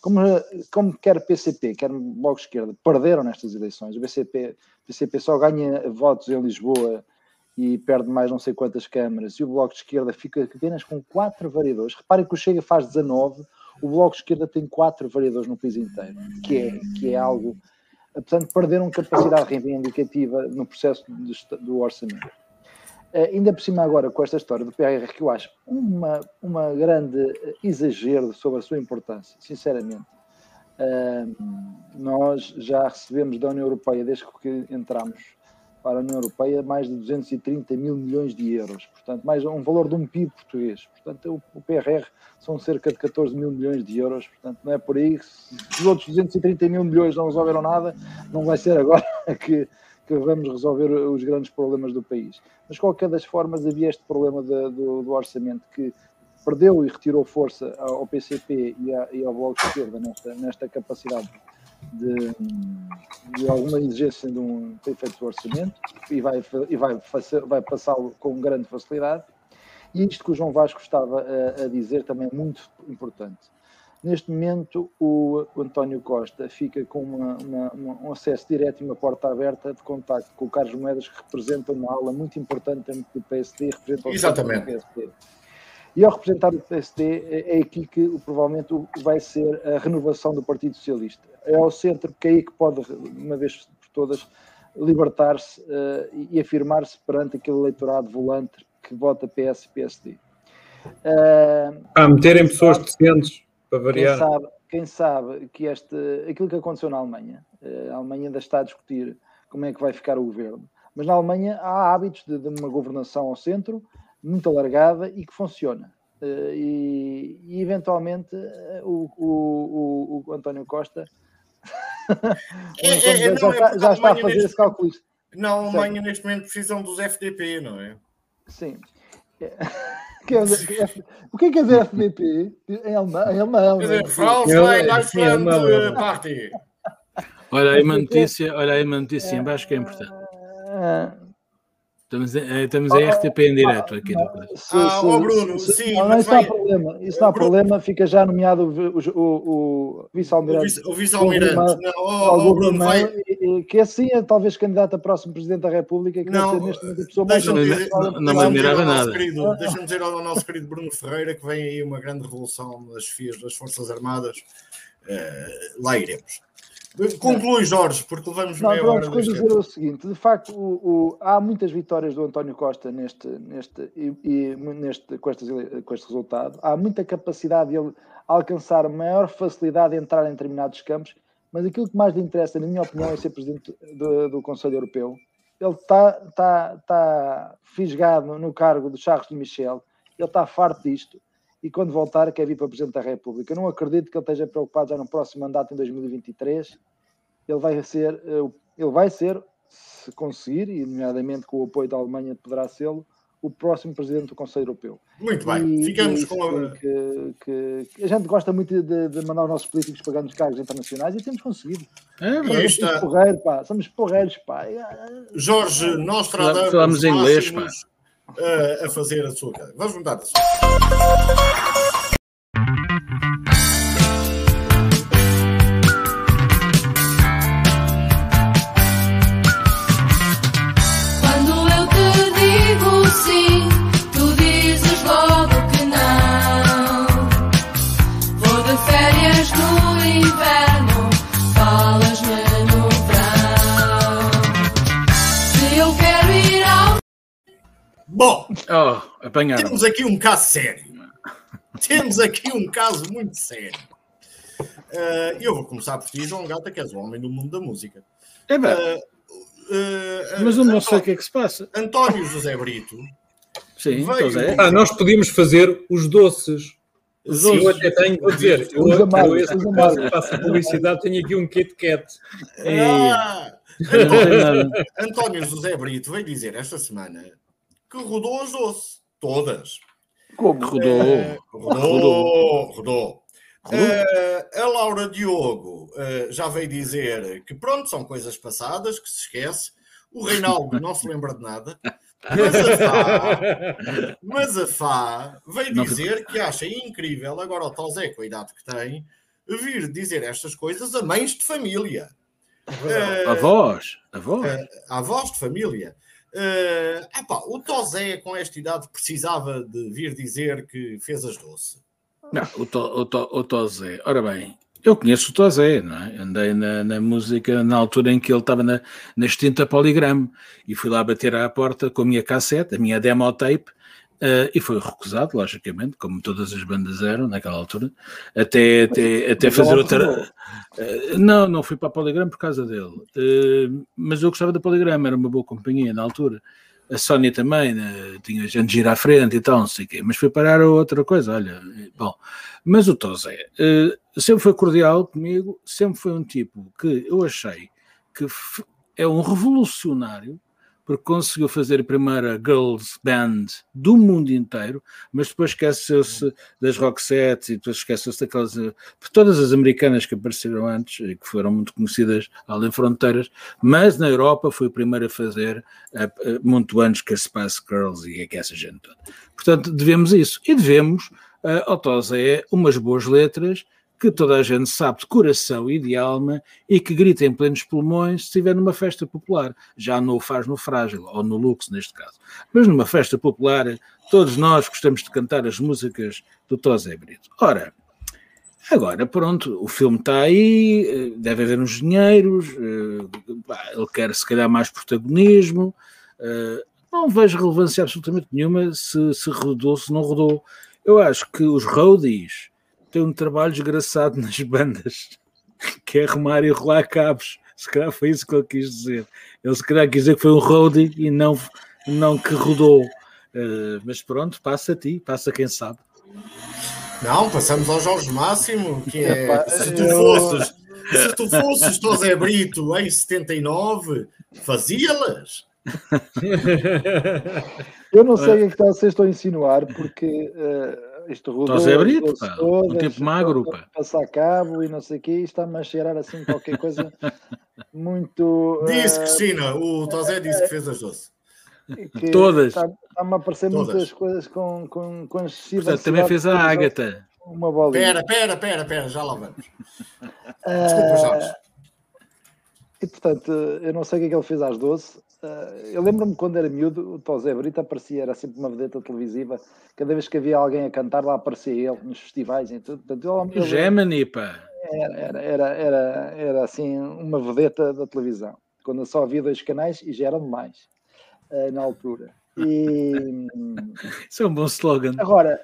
Como, como quer PCP, quer Bloco de Esquerda, perderam nestas eleições. O PCP, PCP só ganha votos em Lisboa e perde mais não sei quantas câmaras, e o Bloco de Esquerda fica apenas com quatro vereadores. Reparem que o Chega faz 19, o Bloco de Esquerda tem quatro vereadores no país inteiro, que é, que é algo. Portanto, perderam capacidade reivindicativa no processo de, do orçamento. Uh, ainda por cima, agora, com esta história do PRR, que eu acho uma, uma grande exagero sobre a sua importância, sinceramente. Uh, nós já recebemos da União Europeia, desde que entramos para a União Europeia mais de 230 mil milhões de euros, portanto, mais um valor de um PIB português. Portanto, o, PRR são cerca de 14 mil milhões de euros, portanto, não é por aí. Se os outros 230 mil milhões não resolveram nada, não vai ser agora (laughs) que, que vamos resolver os grandes problemas do país. Mas, de qualquer das formas, havia este problema do, do, orçamento que perdeu e retirou força ao PCP e ao Bloco de Esquerda nesta, nesta capacidade de, de alguma exigência de um efeito do orçamento e vai, e vai, vai passá-lo com grande facilidade. E isto que o João Vasco estava a, a dizer também é muito importante. Neste momento, o, o António Costa fica com uma, uma, uma, um acesso direto e uma porta aberta de contacto com o Carlos Moedas, que representa uma ala muito importante do PSD e representa o
Exatamente.
PSD. E ao representar o PSD, é, é aqui que provavelmente vai ser a renovação do Partido Socialista. É ao centro, porque é aí que pode, uma vez por todas, libertar-se uh, e afirmar-se perante aquele eleitorado volante que vota PS e PSD.
Uh, ah, meterem pessoas decentes para variar.
Quem sabe, quem sabe que este, aquilo que aconteceu na Alemanha, eh, a Alemanha ainda está a discutir como é que vai ficar o governo, mas na Alemanha há hábitos de, de uma governação ao centro muito alargada e que funciona. Eh, e, e eventualmente eh, o, o, o, António Costa (laughs)
é, (laughs) é, é, já, não, está,
já está a fazer neste, esse cálculo.
Não, a Alemanha neste momento precisam dos FDP, não é?
Sim. (laughs) o que é que é dizer FDP? Em alemão? Em alemão
Quer dizer, Frauenfrei Deutschland Party.
Olha aí uma notícia, olha aí uma notícia em baixo que é importante. Estamos, em, estamos em RTP em direto aqui.
No... Ah, oh Bruno, sim.
Não,
mas
isso não há problema. Isso não há problema. Fica já nomeado o, o, o vice-almirante.
O vice-almirante. Não, oh, oh, Bruno, vai...
Que assim é talvez candidato a próximo Presidente da República. Que
não,
neste momento a pessoa mais...
Não, não, não me admirava nada.
Deixa-me dizer ao nosso querido Bruno Ferreira que vem aí uma grande revolução das FIAs das Forças Armadas. Uh, lá iremos. Conclui, Jorge, porque levamos
não, meia hora. Vamos dizer o seguinte: de facto, o, o, há muitas vitórias do António Costa neste, neste, e, e neste, com, este, com este resultado. Há muita capacidade de ele alcançar maior facilidade de entrar em determinados campos, mas aquilo que mais lhe interessa, na minha opinião, é ser presidente do, do Conselho Europeu. Ele está tá, tá fisgado no cargo de Charles de Michel, ele está farto disto e quando voltar quer vir para Presidente da República. Eu não acredito que ele esteja preocupado já no próximo mandato em 2023. Ele vai ser, eh, ele vai ser, se conseguir, e nomeadamente com o apoio da Alemanha poderá ser o próximo Presidente do Conselho Europeu.
Muito bem, e, ficamos e com
a... Que, que, que, a gente gosta muito de, de, mandar os nossos políticos pagando os cargos internacionais e temos conseguido. É,
mas somos
porreiros, pá. Somos porreiros, pá.
Jorge, nós tratamos
Falamos inglês, pá
a, fazer a sua. Vamos mudar a sua. Bom,
oh, apanharam.
temos aqui um caso sério. temos aqui um caso muito sério. Uh, eu vou começar por ti, João Gata, que és o homem do mundo da música.
É bem. Uh, uh, Mas eu não sei o que é que se passa.
António José Brito.
Sim, veio...
é. Ah, nós podíamos fazer os doces. Os doces. Eu até tenho, vou dizer, eu, eu, eu esse caso faço publicidade, tenho aqui um Kit Kat.
Ah, António José Brito veio dizer esta semana que rodou as doce. Todas.
Como?
Rodou.
Uh, rodou. Rodou. Uh, a Laura Diogo uh, já veio dizer que pronto, são coisas passadas, que se esquece. O Reinaldo não se lembra de nada. Mas a Fá, mas a Fá veio dizer que acha incrível, agora o tal Zé, com a idade que tem, vir dizer estas coisas a mães de família.
Uh, avós, avós. Uh,
avós de família. Uh, epá, o Tozé, com esta idade, precisava de vir dizer que fez as doce.
Não, o, to, o, to, o ora bem, eu conheço o Tozé, não é? Andei na, na, música na altura em que ele estava na, na extinta Polygram e fui lá bater à porta com a minha cassete, a minha demo tape, Uh, e foi recusado, logicamente, como todas as bandas eram naquela altura, até, até, até fazer outra. Uh, não, não fui para a Polygram por causa dele, uh, mas eu gostava da Polygram, era uma boa companhia na altura. A Sónia também, né, tinha gente gira à frente e tal, não sei o quê, mas foi parar a outra coisa, olha. Bom, mas o Tozé sempre foi cordial comigo, sempre foi um tipo que eu achei que é um revolucionário porque conseguiu fazer a primeira girls band do mundo inteiro, mas depois esqueceu-se das Roxette e depois esqueceu-se daquelas, de todas as americanas que apareceram antes e que foram muito conhecidas além fronteiras, mas na Europa foi o primeiro a fazer muito antes que a Spice Girls e que essa gente toda. Portanto, devemos isso. E devemos uh, ao Tosé umas boas letras que toda a gente sabe de coração e de alma e que grita em plenos pulmões se estiver numa festa popular. Já não o faz no Frágil, ou no Lux, neste caso. Mas numa festa popular, todos nós gostamos de cantar as músicas do Tosé Brito. Ora, agora pronto, o filme está aí, eh, deve haver uns dinheiros, eh, ele quer se calhar mais protagonismo, eh, não vejo relevância absolutamente nenhuma se, se rodou, se não rodou. Eu acho que os roadies tem um trabalho desgraçado nas bandas, (laughs) que é arrumar e rolar cabos. Se calhar foi isso que ele quis dizer. Ele se calhar quis dizer que foi um roadie e não, não que rodou. Uh, mas pronto, passa a ti, passa quem sabe.
Não, passamos ao Jorge Máximo, que é. Se tu fosses, se tu fosses José Brito em 79, fazia-las. (laughs)
Eu não sei o que vocês estão a insinuar, porque uh, isto rodou.
Estás a abrir, pá. um tempo magro, pá.
Passar cabo e não sei o quê, está-me a cheirar assim qualquer coisa (laughs) muito.
Disse, uh, Cristina, o Tosé disse que fez as doces.
Todas.
Está-me a aparecer Todas. muitas coisas com, com, com excessiva. Portanto,
também fez a Ágata.
Uma bolinha.
Pera, pera, pera, pera, já lá vamos. Desculpa, Jorge.
E portanto, eu não sei o que é que ele fez às 12. Uh, eu lembro-me quando era miúdo, o Tosé Brito aparecia, era sempre uma vedeta televisiva. Cada vez que havia alguém a cantar, lá aparecia ele nos festivais e tudo. Portanto,
Gemini, pá!
Era, era, era, era, era assim uma vedeta da televisão. Quando só havia dois canais e já eram demais uh, na altura. E... (laughs)
Isso é um bom slogan.
Agora,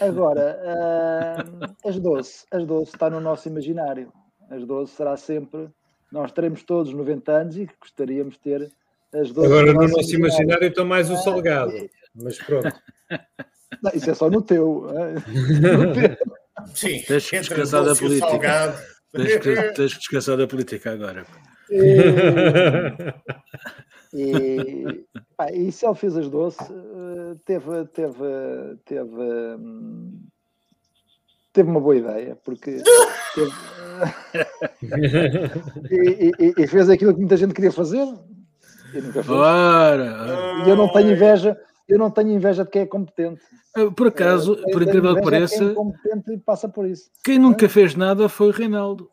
agora uh, as 12, as 12 está no nosso imaginário. As 12 será sempre. Nós teremos todos 90 anos e gostaríamos de ter
Agora, no nosso imaginário, estão mais o ah, salgado. Mas pronto. (laughs)
Não, isso é só no teu. (laughs)
Sim,
tens que descansar da política. Tens que, (laughs) tens que descansar da política agora.
E, e, pá, e se ele fez as doces, teve, teve, teve, teve uma boa ideia, porque teve, e, e, e, fez aquilo que muita gente queria fazer,
e nunca fez. Ora,
e eu não tenho inveja, eu não tenho inveja de quem é competente.
Ah, por acaso, eu, por incrível que pareça, quem é
competente e passa por isso.
Quem nunca é? fez nada foi o Reinaldo.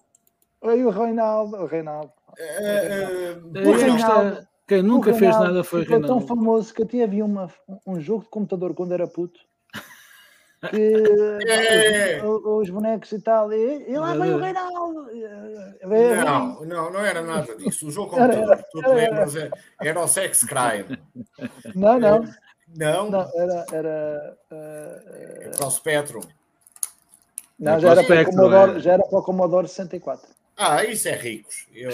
Foi o Reinaldo, o Reinaldo.
É, o Reinaldo. Quem nunca Reinaldo fez nada foi o Reinaldo.
Foi tão famoso que até havia uma, um jogo de computador quando era puto que (laughs) é. os, bonecos e tal, e, e lá veio o Reinaldo.
Não, não, não era nada disso. O jogo computador tu te lembras é, era o Sex Crime.
Não, não.
Não?
não era. era uh,
para o Spectrum.
Não, já era, para Commodore, já era para o Commodore 64.
Ah, isso é ricos. Eu...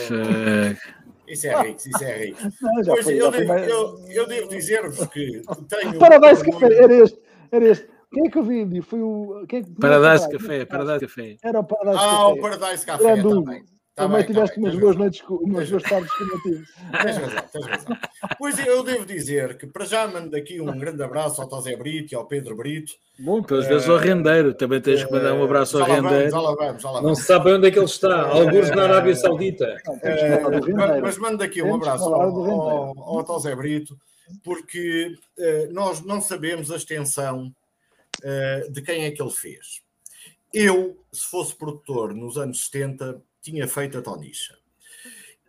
Isso é rico, isso é rico. (laughs) Não, pois, foi, eu, devo, eu, eu, devo dizer-vos que tenho. (laughs)
Parabéns, que era este. Era este. Quem é que eu vi? Foi o. Quem é que...
Paradise Café, Paradise Café.
Era o Paradise
ah, Café. Ah, o Paradise Café também.
Tá também bem, tiveste tá umas boas noites, umas boas tardes criativas.
Tens razão, tens razão. Pois eu devo dizer que para já mando aqui um grande abraço ao Tosé Brito e ao Pedro Brito.
Bom, pelas uh, vezes ao rendeiro, também tens que mandar um abraço ao rendeiro.
Já lá vamos, já lá vamos.
Não se sabe onde é que ele está, alguns na Arábia Saudita.
Uh, mas mando aqui um abraço ao, ao, ao Tosé Brito, porque uh, nós não sabemos a extensão uh, de quem é que ele fez. Eu, se fosse produtor nos anos 70, tinha feito a Tonicha.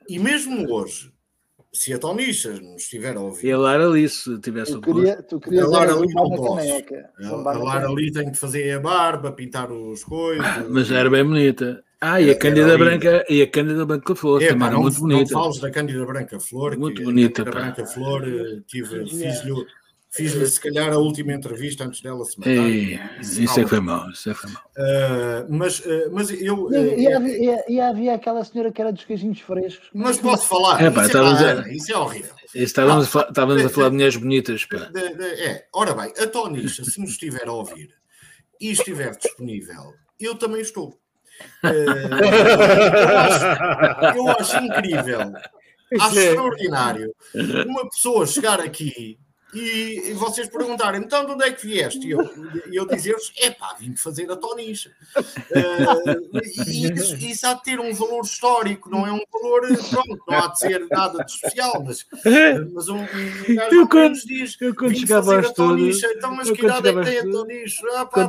E mesmo hoje, se a Tonicha nos estiver a ouvir.
E a Lara ali, se tivesse
tu queria, tu querias
a Lara ali não posso. A, a Lara ali tem que fazer a barba, pintar os coisas. Ah,
mas era bem bonita. Ah, e a Cândida Branca, e a Cândida Branca Flor, é, também era muito bonita.
Não fales da Cândida Branca Flor,
muito bonita.
A Cândida Branca Flor, eh, tive, fiz-lhe Fiz-lhe, se calhar, a última entrevista antes dela se matar.
Ei, isso, é que foi mal, isso é que foi mal.
Uh, mas, uh, mas eu...
E, uh, e, havia, e, havia, aquela senhora que era dos queijinhos frescos.
Mas posso falar? É, pá, isso, é, a, isso é horrível.
Estávamos, a, estávamos a falar de mulheres bonitas. Pá.
De, de, é, ora bem, a Tonicha, se nos estiver a ouvir e estiver disponível, eu também estou. eu, acho, eu acho incrível, acho extraordinário uma pessoa chegar aqui e, e vocês perguntarem, então de onde é que vieste? E eu, eu dizer-vos, é pá, vim fazer a tonicha. Uh, e isso, isso há de ter um valor histórico, não é um valor, pronto, não há de ser nada de especial, mas, mas um, um gajo
Eu quando-
nos diz,
eu quando chegava estúdio-
tonicha, então mas que idade é que tem a tonicha? Ah,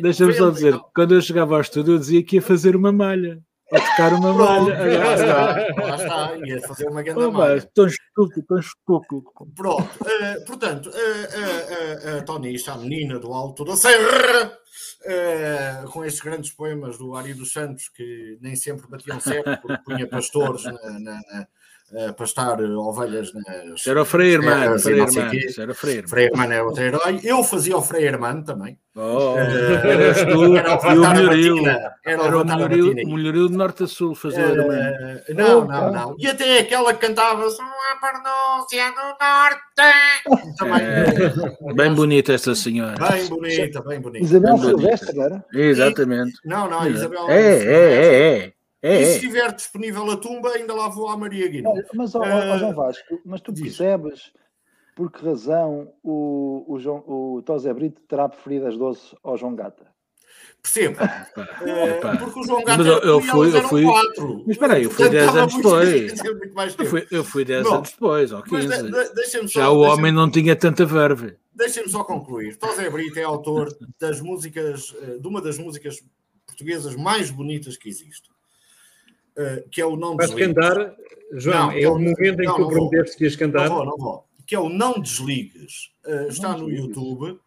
Deixa-me só
90
dizer, quando eu chegava ao estúdio, eu dizia que ia fazer uma malha. A tocar uma malha.
lá está, lá está, (laughs) ia fazer uma grande
Oh,
malha.
mas, tão estúpido, tão estúpido.
Pronto, eh, portanto, eh, eh, eh, a Tonicha, a menina do Alto da Serra, eh, com estes grandes poemas do Ari dos Santos, que nem sempre batiam certo, porque punha pastores na, na- na- a pastar ovelhas nas.
Era o Frei
e
Frei era
é outro herói. Eu fazia o Frei Hermano também.
Oh, eras tu
era o
melhorio.
Era o
Era melhorio, de norte a sul, fazer.
Eh, não, não, não. E até aquela que cantava Sou a pronúncia do Norte.
É, bem bonita esta senhora.
Bem bonita, bem bonita.
Isabel
Bem bonita.
Silvestre, não era?
Exatamente.
Não, não, Isabel.
É, é, é, é.
E
é,
se
é.
estiver disponível a tumba, ainda lá vou à Maria Guiné.
Olha, Mas, ó, ó, ó, João Vasco, mas tu
diz.
percebes por que razão o, o, João, o Tosé Brito terá preferido as doces ao João Gata?
Perceba.
Pá,
Eh,
epá.
porque o João Gato
Mas eu- eu fui- eu
eram
fui-
quatro.
Mas espera aí, eu fui
Portanto,
10
estava
anos depois. Eu fui, eu fui 10
Bom,
anos depois, ou
Mas de-
15.
de- só,
Já o homem não tinha tanta verve.
Deixem-me só concluir. Tosé Brito é autor das músicas, eh, de uma das músicas portuguesas mais bonitas que existe. Eh, Que é o Não
Vais
Desligues.
cantar, João,
Não,
é o momento em que tu
não vou.
prometeste que ias cantar.
Não vou, não vou. Que é o Não Desligues. Está no
Desligues.
YouTube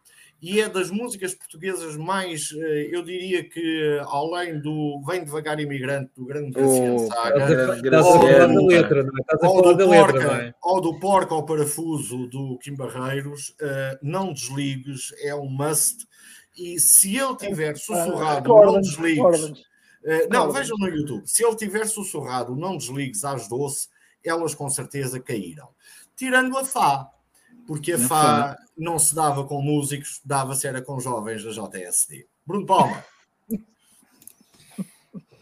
e é das músicas portuguesas mais, uh, eu diria que além do Vem Devagar Imigrante, do grande Graciano
Oh,
Saga,
da
Graciano,
letra, não é?
Ou do,
letra,
porca,
é?
ou do Porca ao Parafuso do Kim Barreiros, uh, Não Desligues é um must. E se ele tiver sussurrado, não desligues. Uh, não, vejam no YouTube. Se ele tiver sussurrado, não desligues às doce, elas com certeza caíram. Tirando a Fá, porque a
A
Fá não se dava com músicos, dava-se era com jovens da JSD. Bruno Palma.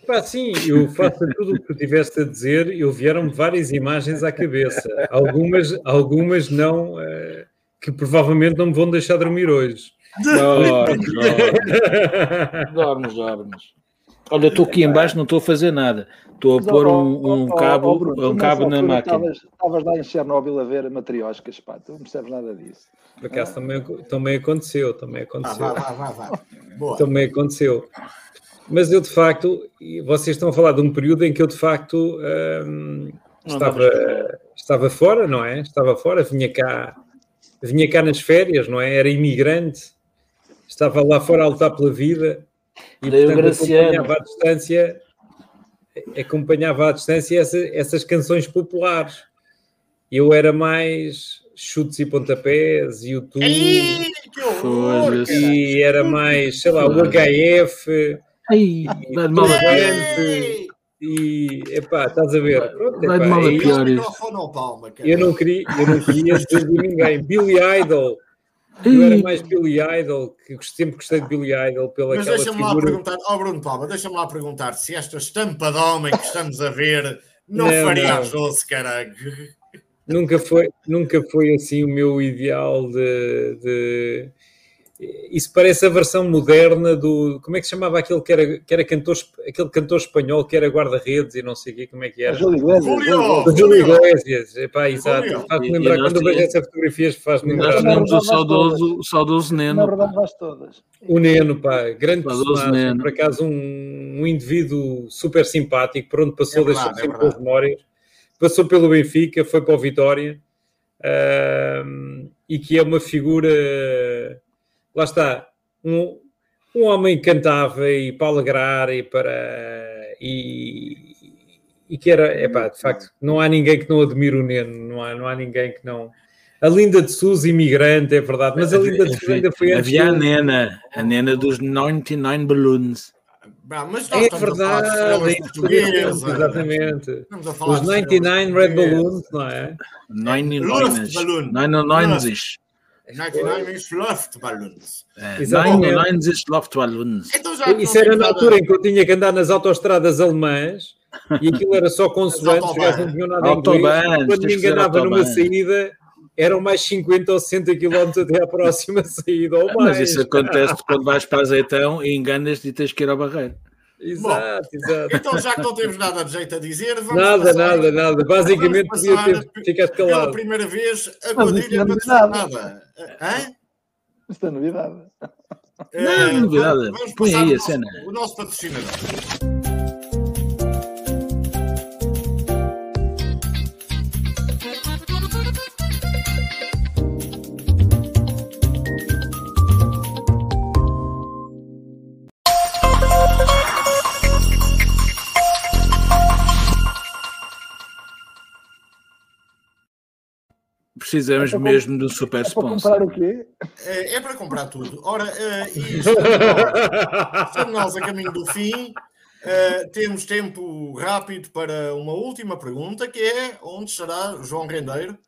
Pá, sim, eu faço tudo o que tu tiveste a dizer e vieram-me várias imagens à cabeça. Algumas, algumas não, eh, que provavelmente não me vão deixar dormir hoje.
Dormes, dormes, dormes, dormes. Olha, eu estou aqui embaixo, não estou a fazer nada. Estou a pôr um, um cabo,
ó, Bruno, tu
um cabo na máquina.
Estavas lá em Chernobyl a ver matrioscas, pá, tu não percebes nada disso.
Por acaso também, também aconteceu, também
Ah,
aconteceu.
vá, vá, vá, vá. Boa.
Também aconteceu. Mas eu, de facto, e vocês estão a falar de um período em que eu, de facto, hum, estava, estava fora, não é? Estava fora, vinha cá, vinha cá nas férias, não é? Era imigrante, estava lá fora a lutar pela vida e,
Daí o
portanto,
Graciano.
acompanhava à distância, acompanhava à distância essa- essas canções populares. Eu era mais chutes e pontapés, YouTube,
Ei, horror!
E era mais, sei lá, o HF,
Ai, vai de mal a.
Ei!
e epá, estás a ver? Pronto,
de
epá,
mal a
é
pior.
isso.
Dá o
isso.
microfone ao Palma, cara.
eu não queria, eu não queria (laughs) dizer de ninguém. Billy Idol, eu era
Ai,
mais Billy Idol, que sempre gostei de Billy Idol pela
Mas deixa-me lá
figura.
perguntar, ó Bruno Palma, deixa-me lá perguntar se esta estampa de homem que estamos a ver não,
Não,
faria
não.
doce, caralho.
Nunca foi, nunca foi assim o meu ideal de, de- Isso parece a versão moderna do. Como é que se chamava aquele que era, que era cantor, aquele cantor espanhol que era guarda-redes e não sei o quê, como é que era?
Júlio Iglesias,
Julio!
Júlio
O
Iglesias.
Epá, exato. Faz-me lembrar,
nós
quando eu vejo essas fotografias, faz-me
Nós
lembrar.
tínhamos o
Nós
saudoso, o saudoso
Não
Neno.
rodavas todas.
O Neno, pá, grande
Saudoso
personagem,
Neno.
por acaso um, um indivíduo super simpático, por onde passou
É
deixou
é
sempre boas memórias, passou pelo Benfica, foi para o Vitória, ahm, e que é uma figura, lá está, um, um homem que cantava e para alegrar e para... E, e que era, epá, de facto, não há ninguém que não admire o Neno, não há, não há ninguém que não... A Linda de Souza, imigrante, é verdade, mas a Linda de Souza ainda foi antes
Havia a. Nena, a Nena dos 99 Balloons.
Mas nós
É
estamos a falar de
verdade,
estrelas
é isso, exatamente.
Estamos a falar
Os
de
99
estrelas
Red. Balloons, não é?
99
Luftballon.
99
99 is Luftballons.
Exatamente.
99 Luftballons.
Então já que
Isso era na altura em que eu tinha que andar nas autoestradas alemãs e aquilo era só consoantes, os gajos não tinham nada em inglês. Quando me enganava numa saída, eram mais 50 ou 60 km até à próxima saída ou mais.
Mas isso acontece quando vais para Azeitão e enganas-te e tens que ir ao barreiro.
Exato, Bom, exato.
Então, já que não temos nada de jeito a dizer, vamos
Nada, nada, nada. Basicamente, podia ter ficado calado.
Pela primeira vez, a quadrilha patrocinada. Hã?
Isto é novidade.
Não, é novidade. Põe aí a cena.
O nosso patrocinador.
Precisamos é mesmo do super
é
sponsor.
Para comprar o quê?
É, é para comprar tudo. Ora, uh, e (laughs) estamos nós a caminho do fim. Uh, temos tempo rápido para uma última pergunta, que é onde estará João Rendeiro?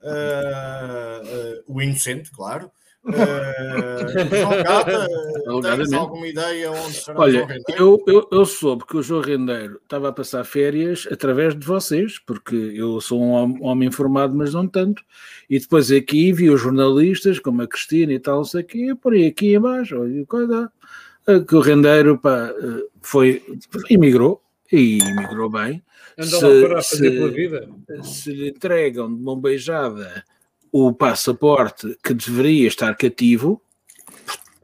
Uh, o inocente, claro. Uh, (laughs) João Gata, tens alguma ideia onde
Olha? Eu, eu, eu soube que o João Rendeiro estava a passar férias através de vocês, porque eu sou um homem informado, mas não tanto. E depois aqui vi os jornalistas, como a Cristina e tal, sei que por aí aqui embaixo, olha, coisa, que o Rendeiro pá, foi, emigrou, e emigrou bem.
Andou se, lá para fazer se, pela vida.
Se lhe entregam de mão beijada o passaporte que deveria estar cativo,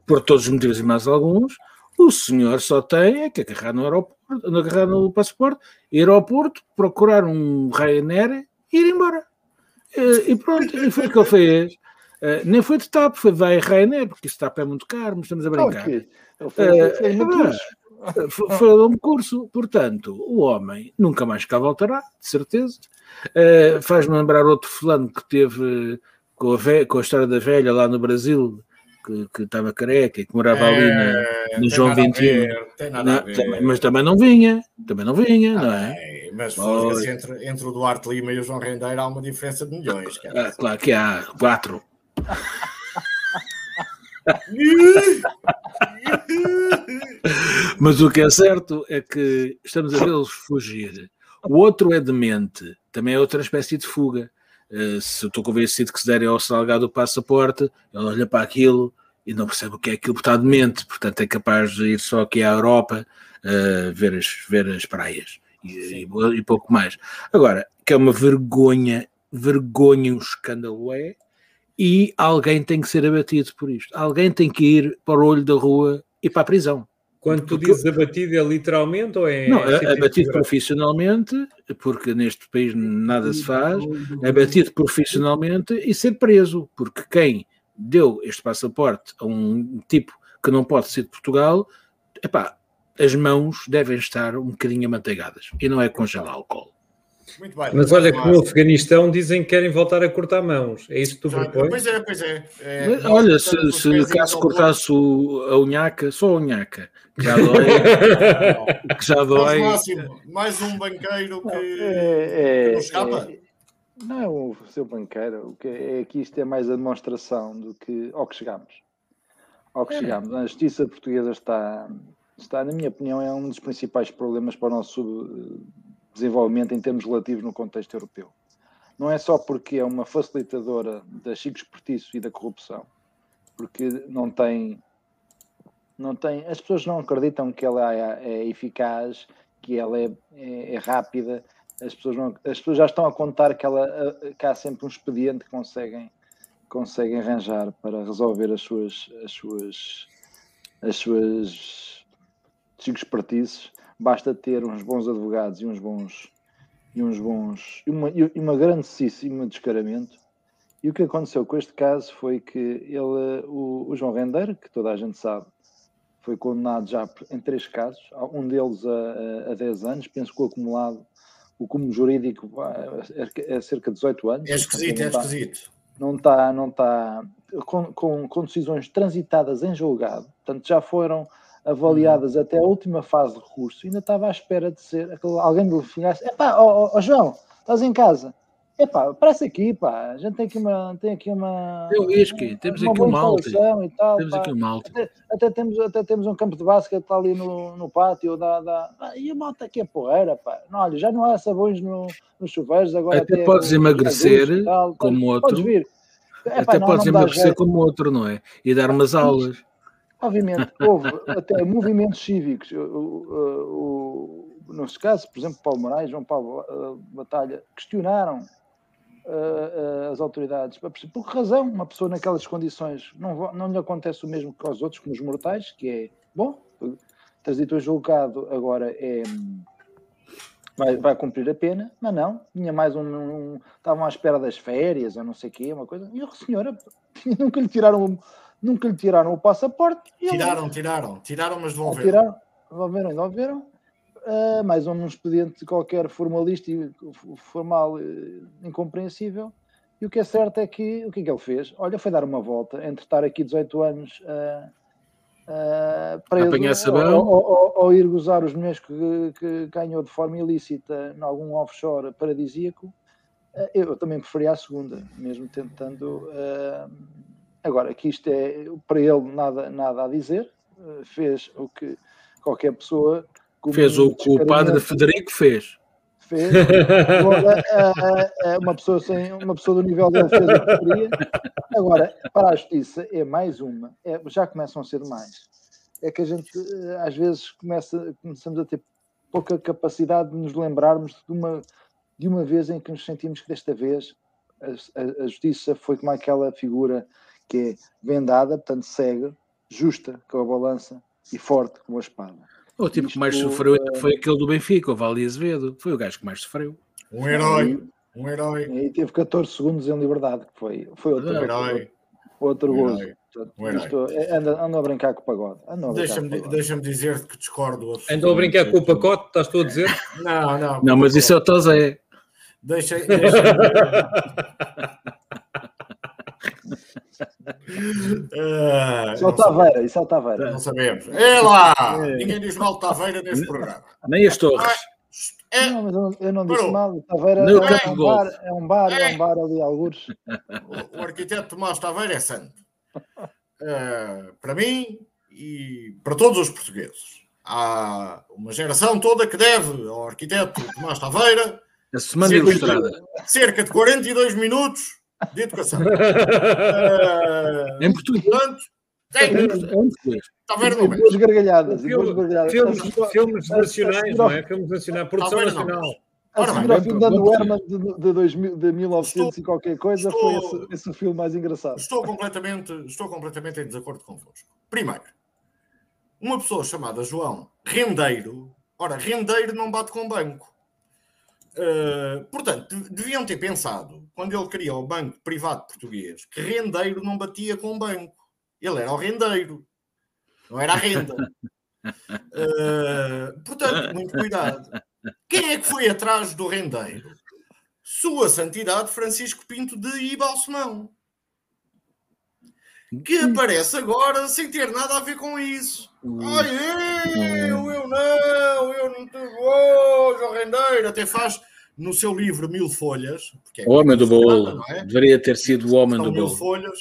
por todos os motivos e mais alguns, o senhor só tem é que agarrar no aeroporto, agarrar no passaporte, ir ao Porto, procurar um Ryanair e ir embora. E pronto, e foi o que ele fez. Uh, nem foi de TAP, foi da Ryanair, porque esse TAP é muito caro, mas estamos a brincar. Okay. Uh, foi, foi um curso, portanto, o homem nunca mais cá voltará, de certeza. Uh, Faz-me lembrar outro fulano que teve com a, ve- com a história da velha lá no Brasil, que, que estava careca e que morava é, ali na, no João 21. Não, também, mas também não vinha, também não vinha, ah, não é?
é mas oh. entre, entre o Duarte Lima e o João Rendeiro há uma diferença de milhões.
Ah, claro que há, quatro. (laughs) mas o que é certo é que estamos a vê-los fugir. O outro é demente, também é outra espécie de fuga. Uh, se eu estou convencido que se derem ao Salgado o passaporte, ele olha para aquilo e não percebe o que é aquilo, porque está demente, portanto é capaz de ir só aqui à Europa uh, ver, as, ver as praias e, e, e, pouco mais. Agora, que é uma vergonha, vergonha, um escândalo é, e alguém tem que ser abatido por isto. Alguém tem que ir para o olho da rua e para a prisão.
Quando tu dizes abatido é literalmente ou é.
Não, é abatido profissionalmente, porque neste país nada se faz, abatido profissionalmente e ser preso, porque quem deu este passaporte a um tipo que não pode ser de Portugal, epá, as mãos devem estar um bocadinho amanteigadas e não é congelar álcool.
Muito bem. Mas olha que no Afeganistão dizem que querem voltar a cortar mãos. É isso que tu propões?
Pois é, pois é. é
olha, se, se caso cortasse o, a unhaca, só a unhaca, que já dói. (laughs) que já dói.
Máximo, mais um banqueiro que, é, é, que não escapa. É,
não é o seu banqueiro, o que é, é que isto é mais a demonstração do que ao que chegamos. Ao que é. chegamos. A justiça portuguesa está, está, na minha opinião, é um dos principais problemas para o nosso desenvolvimento em termos relativos no contexto europeu. Não é só porque é uma facilitadora da chico e da corrupção, porque não tem, não tem, as pessoas não acreditam que ela é, é eficaz, que ela é, é, é rápida, as pessoas, não, as pessoas já estão a contar que, ela, que há sempre um expediente que conseguem, conseguem arranjar para resolver as suas, as suas, as suas chico espertices basta ter uns bons advogados e uns bons e uns bons e uma, e uma grandíssima descaramento. E o que aconteceu com este caso foi que ele, o, o, João Rendeiro, que toda a gente sabe, foi condenado já em três casos, um deles a, a, a 10 anos, penso que o acumulado, o cúmulo jurídico é cerca de 18 anos.
É esquisito, é esquisito.
Não está, não está com, com, com decisões transitadas em julgado, portanto já foram avaliadas até a última fase de recurso, ainda estava à espera de ser alguém lhe ligasse: epá, ó oh, oh, João, estás em casa? Epá, parece aqui, pá. A gente tem aqui uma. Tem aqui uma
tem o whisky, temos aqui uma alta.
E tal,
temos
pá.
aqui uma alta.
Até, até, temos, até temos um campo de basquete ali no, no pátio. Da, da... E a malta aqui é porreira, pá. Não, olha, já não há sabões no, nos chuveiros. Agora
até, até podes emagrecer tal, como outro.
Podes vir.
Epá, até não, podes não emagrecer como outro, não é? E dar umas aulas.
Obviamente, houve até movimentos cívicos. O, o, o, no caso, por exemplo, Paulo Moraes, João Paulo uh, Batalha, questionaram uh, as autoridades. Por que razão uma pessoa naquelas condições não, não lhe acontece o mesmo que aos outros, como os mortais, que é, bom, trazido julgado agora é... Vai, vai cumprir a pena, mas não, tinha mais um, um, Estavam à espera das férias, ou não sei o quê, uma coisa. E a senhora (laughs) nunca lhe tiraram nunca lhe tiraram o passaporte.
Tiraram, ele... tiraram, tiraram, mas devolveram.
Tiraram, devolveram, devolveram. Uh, mais um expediente qualquer formalista e formal uh, incompreensível. E o que é certo é que o que é que ele fez? Olha, foi dar uma volta entre estar aqui 18 anos uh, uh, preso ou, ou, ou, ir gozar os milhões que, que, ganhou de forma ilícita em algum offshore paradisíaco. Uh, eu também preferia a segunda, mesmo tentando. Agora, que isto é para ele nada, nada a dizer, fez o que qualquer pessoa
Fez o que o padre Federico fez.
Fez. uma, pessoa sem, uma pessoa do nível dele fez o que queria. Agora, para a justiça, é mais uma. É, já começam a ser mais. É que a gente, eh, às vezes, começa, começamos a ter pouca capacidade de nos lembrarmos de uma, de uma vez em que nos sentimos que desta vez a, a, a justiça foi como aquela figura que é vendada, portanto cega, justa com a balança e forte como a espada.
O tipo que mais sofreu uh... foi aquele do Benfica, o Vale Azevedo. Foi o gajo que mais sofreu.
Um herói. Um herói.
E teve 14 segundos em liberdade, que foi, foi outro, um herói. outro, outro um gozo. Um Isto, é, anda, anda a brincar com o pagode.
Deixa-me deixa dizer que discordo.
Andou a brincar com o pacote, estás tu a dizer?
Não, não.
Não, mas isso é o Tozé.
Deixa, deixa (laughs)
Uh, isso é o Taveira, isso é o Taveira.
Não sabemos. É lá! É. Ninguém diz mal de Taveira neste programa.
Nem as torres.
É. Não, mas eu, eu não disse Parou. mal. Taveira é, é, um bar, é um bar, é um bar ali, alguns.
O, o arquiteto Tomás Taveira é santo. Uh, para mim e para todos os portugueses. Há uma geração toda que deve ao arquiteto Tomás Taveira.
A semana ilustrada.
Cerca de 42 minutos de educação. uh,
em português. Portanto,
tem, a ver, não
Duas gargalhadas. Filmes,
nacionais, não é? Filmes nacionais, produção
ver,
nacional.
A seguir ao fim da Herman de, de, 2000, de 1900 estou, e qualquer coisa estou, foi esse, esse o filme mais engraçado.
Estou completamente, estou completamente em desacordo convosco. Primeiro, uma pessoa chamada João Rendeiro, ora, Rendeiro não bate com banco. Uh, portanto, deviam ter pensado, quando ele criou o Banco Privado Português, que rendeiro não batia com o banco. Ele era o rendeiro, não era a renda. Uh, (laughs) portanto, muito cuidado. Quem é que foi atrás do rendeiro? Sua Santidade Francisco Pinto de Ibalsemão. Que aparece agora sem ter nada a ver com isso. Ai, eu, eu não, eu não te vou, João Rendeiro, até faz no seu livro Mil Folhas.
É o Homem do Bolo, é? deveria ter sido o Homem do
Bolo.
Mil
Folhas,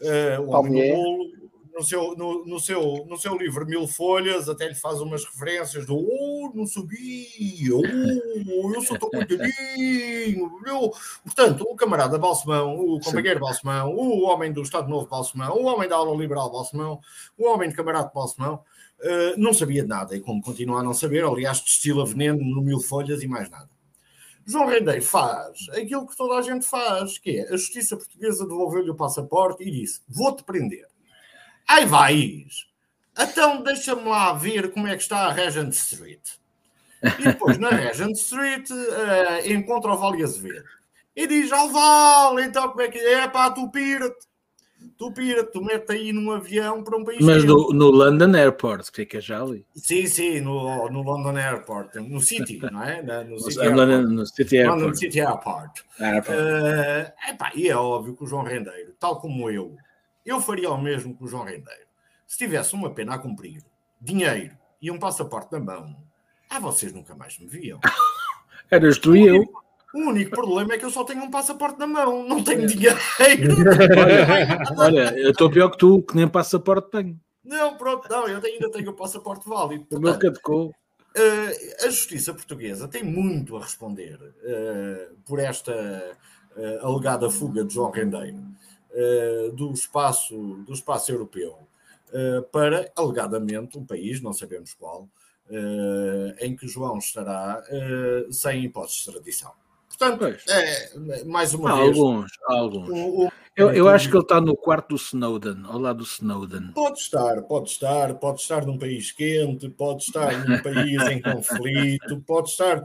uh, o Homem do Bolo. No seu, no, no, seu, no seu livro Mil Folhas, até lhe faz umas referências do Oh, não sabia, oh, eu sou tão coitadinho. Eu... Portanto, o camarada Balsemão, o companheiro Balsemão, o homem do Estado Novo Balsemão, o homem da aula liberal Balsemão, o homem de camarada Balsemão, Uh, não sabia de nada, e como continua a não saber, aliás, destila veneno no mil folhas e mais nada. João Rendeiro faz aquilo que toda a gente faz, que é a justiça portuguesa devolveu-lhe o passaporte e disse: Vou-te prender. Aí vais. Então deixa-me lá ver como é que está a Regent Street. E depois, na Regent Street, uh, encontra o Vale Azevedo. E diz ao Vale, então como é que é? É pá, tu pira-te tu pira, tu mete aí num avião para um país.
Mas no, no, London Airport, que fica já ali.
Sim, sim, no, no London Airport, no City, não é? No,
City Airport. no City Airport.
London City Airport. Airport. Uh, epá, e é óbvio que o João Rendeiro, tal como eu, eu faria o mesmo que o João Rendeiro. Se tivesse uma pena a cumprir, dinheiro e um passaporte na mão, ah, vocês nunca mais me viam. (laughs)
Eras tu e eu.
O único problema é que eu só tenho um passaporte na mão, não tenho dinheiro. (laughs)
olha, olha, eu estou pior que tu, que nem passaporte tenho.
Não, pronto, não, eu ainda tenho o passaporte válido.
O meu caducou.
Uh, a justiça portuguesa tem muito a responder uh, por esta uh, alegada fuga de João Rendeiro do, espaço, do espaço europeu para, alegadamente, um país, não sabemos qual, em que João estará sem hipótese de extradição. Portanto, é, mais uma
há
vez.
Alguns, há alguns. O, o, eu, eu acho que ele está no quarto do Snowden, ao lado do Snowden.
Pode estar, pode estar, pode estar num país quente, pode estar num país em conflito, pode estar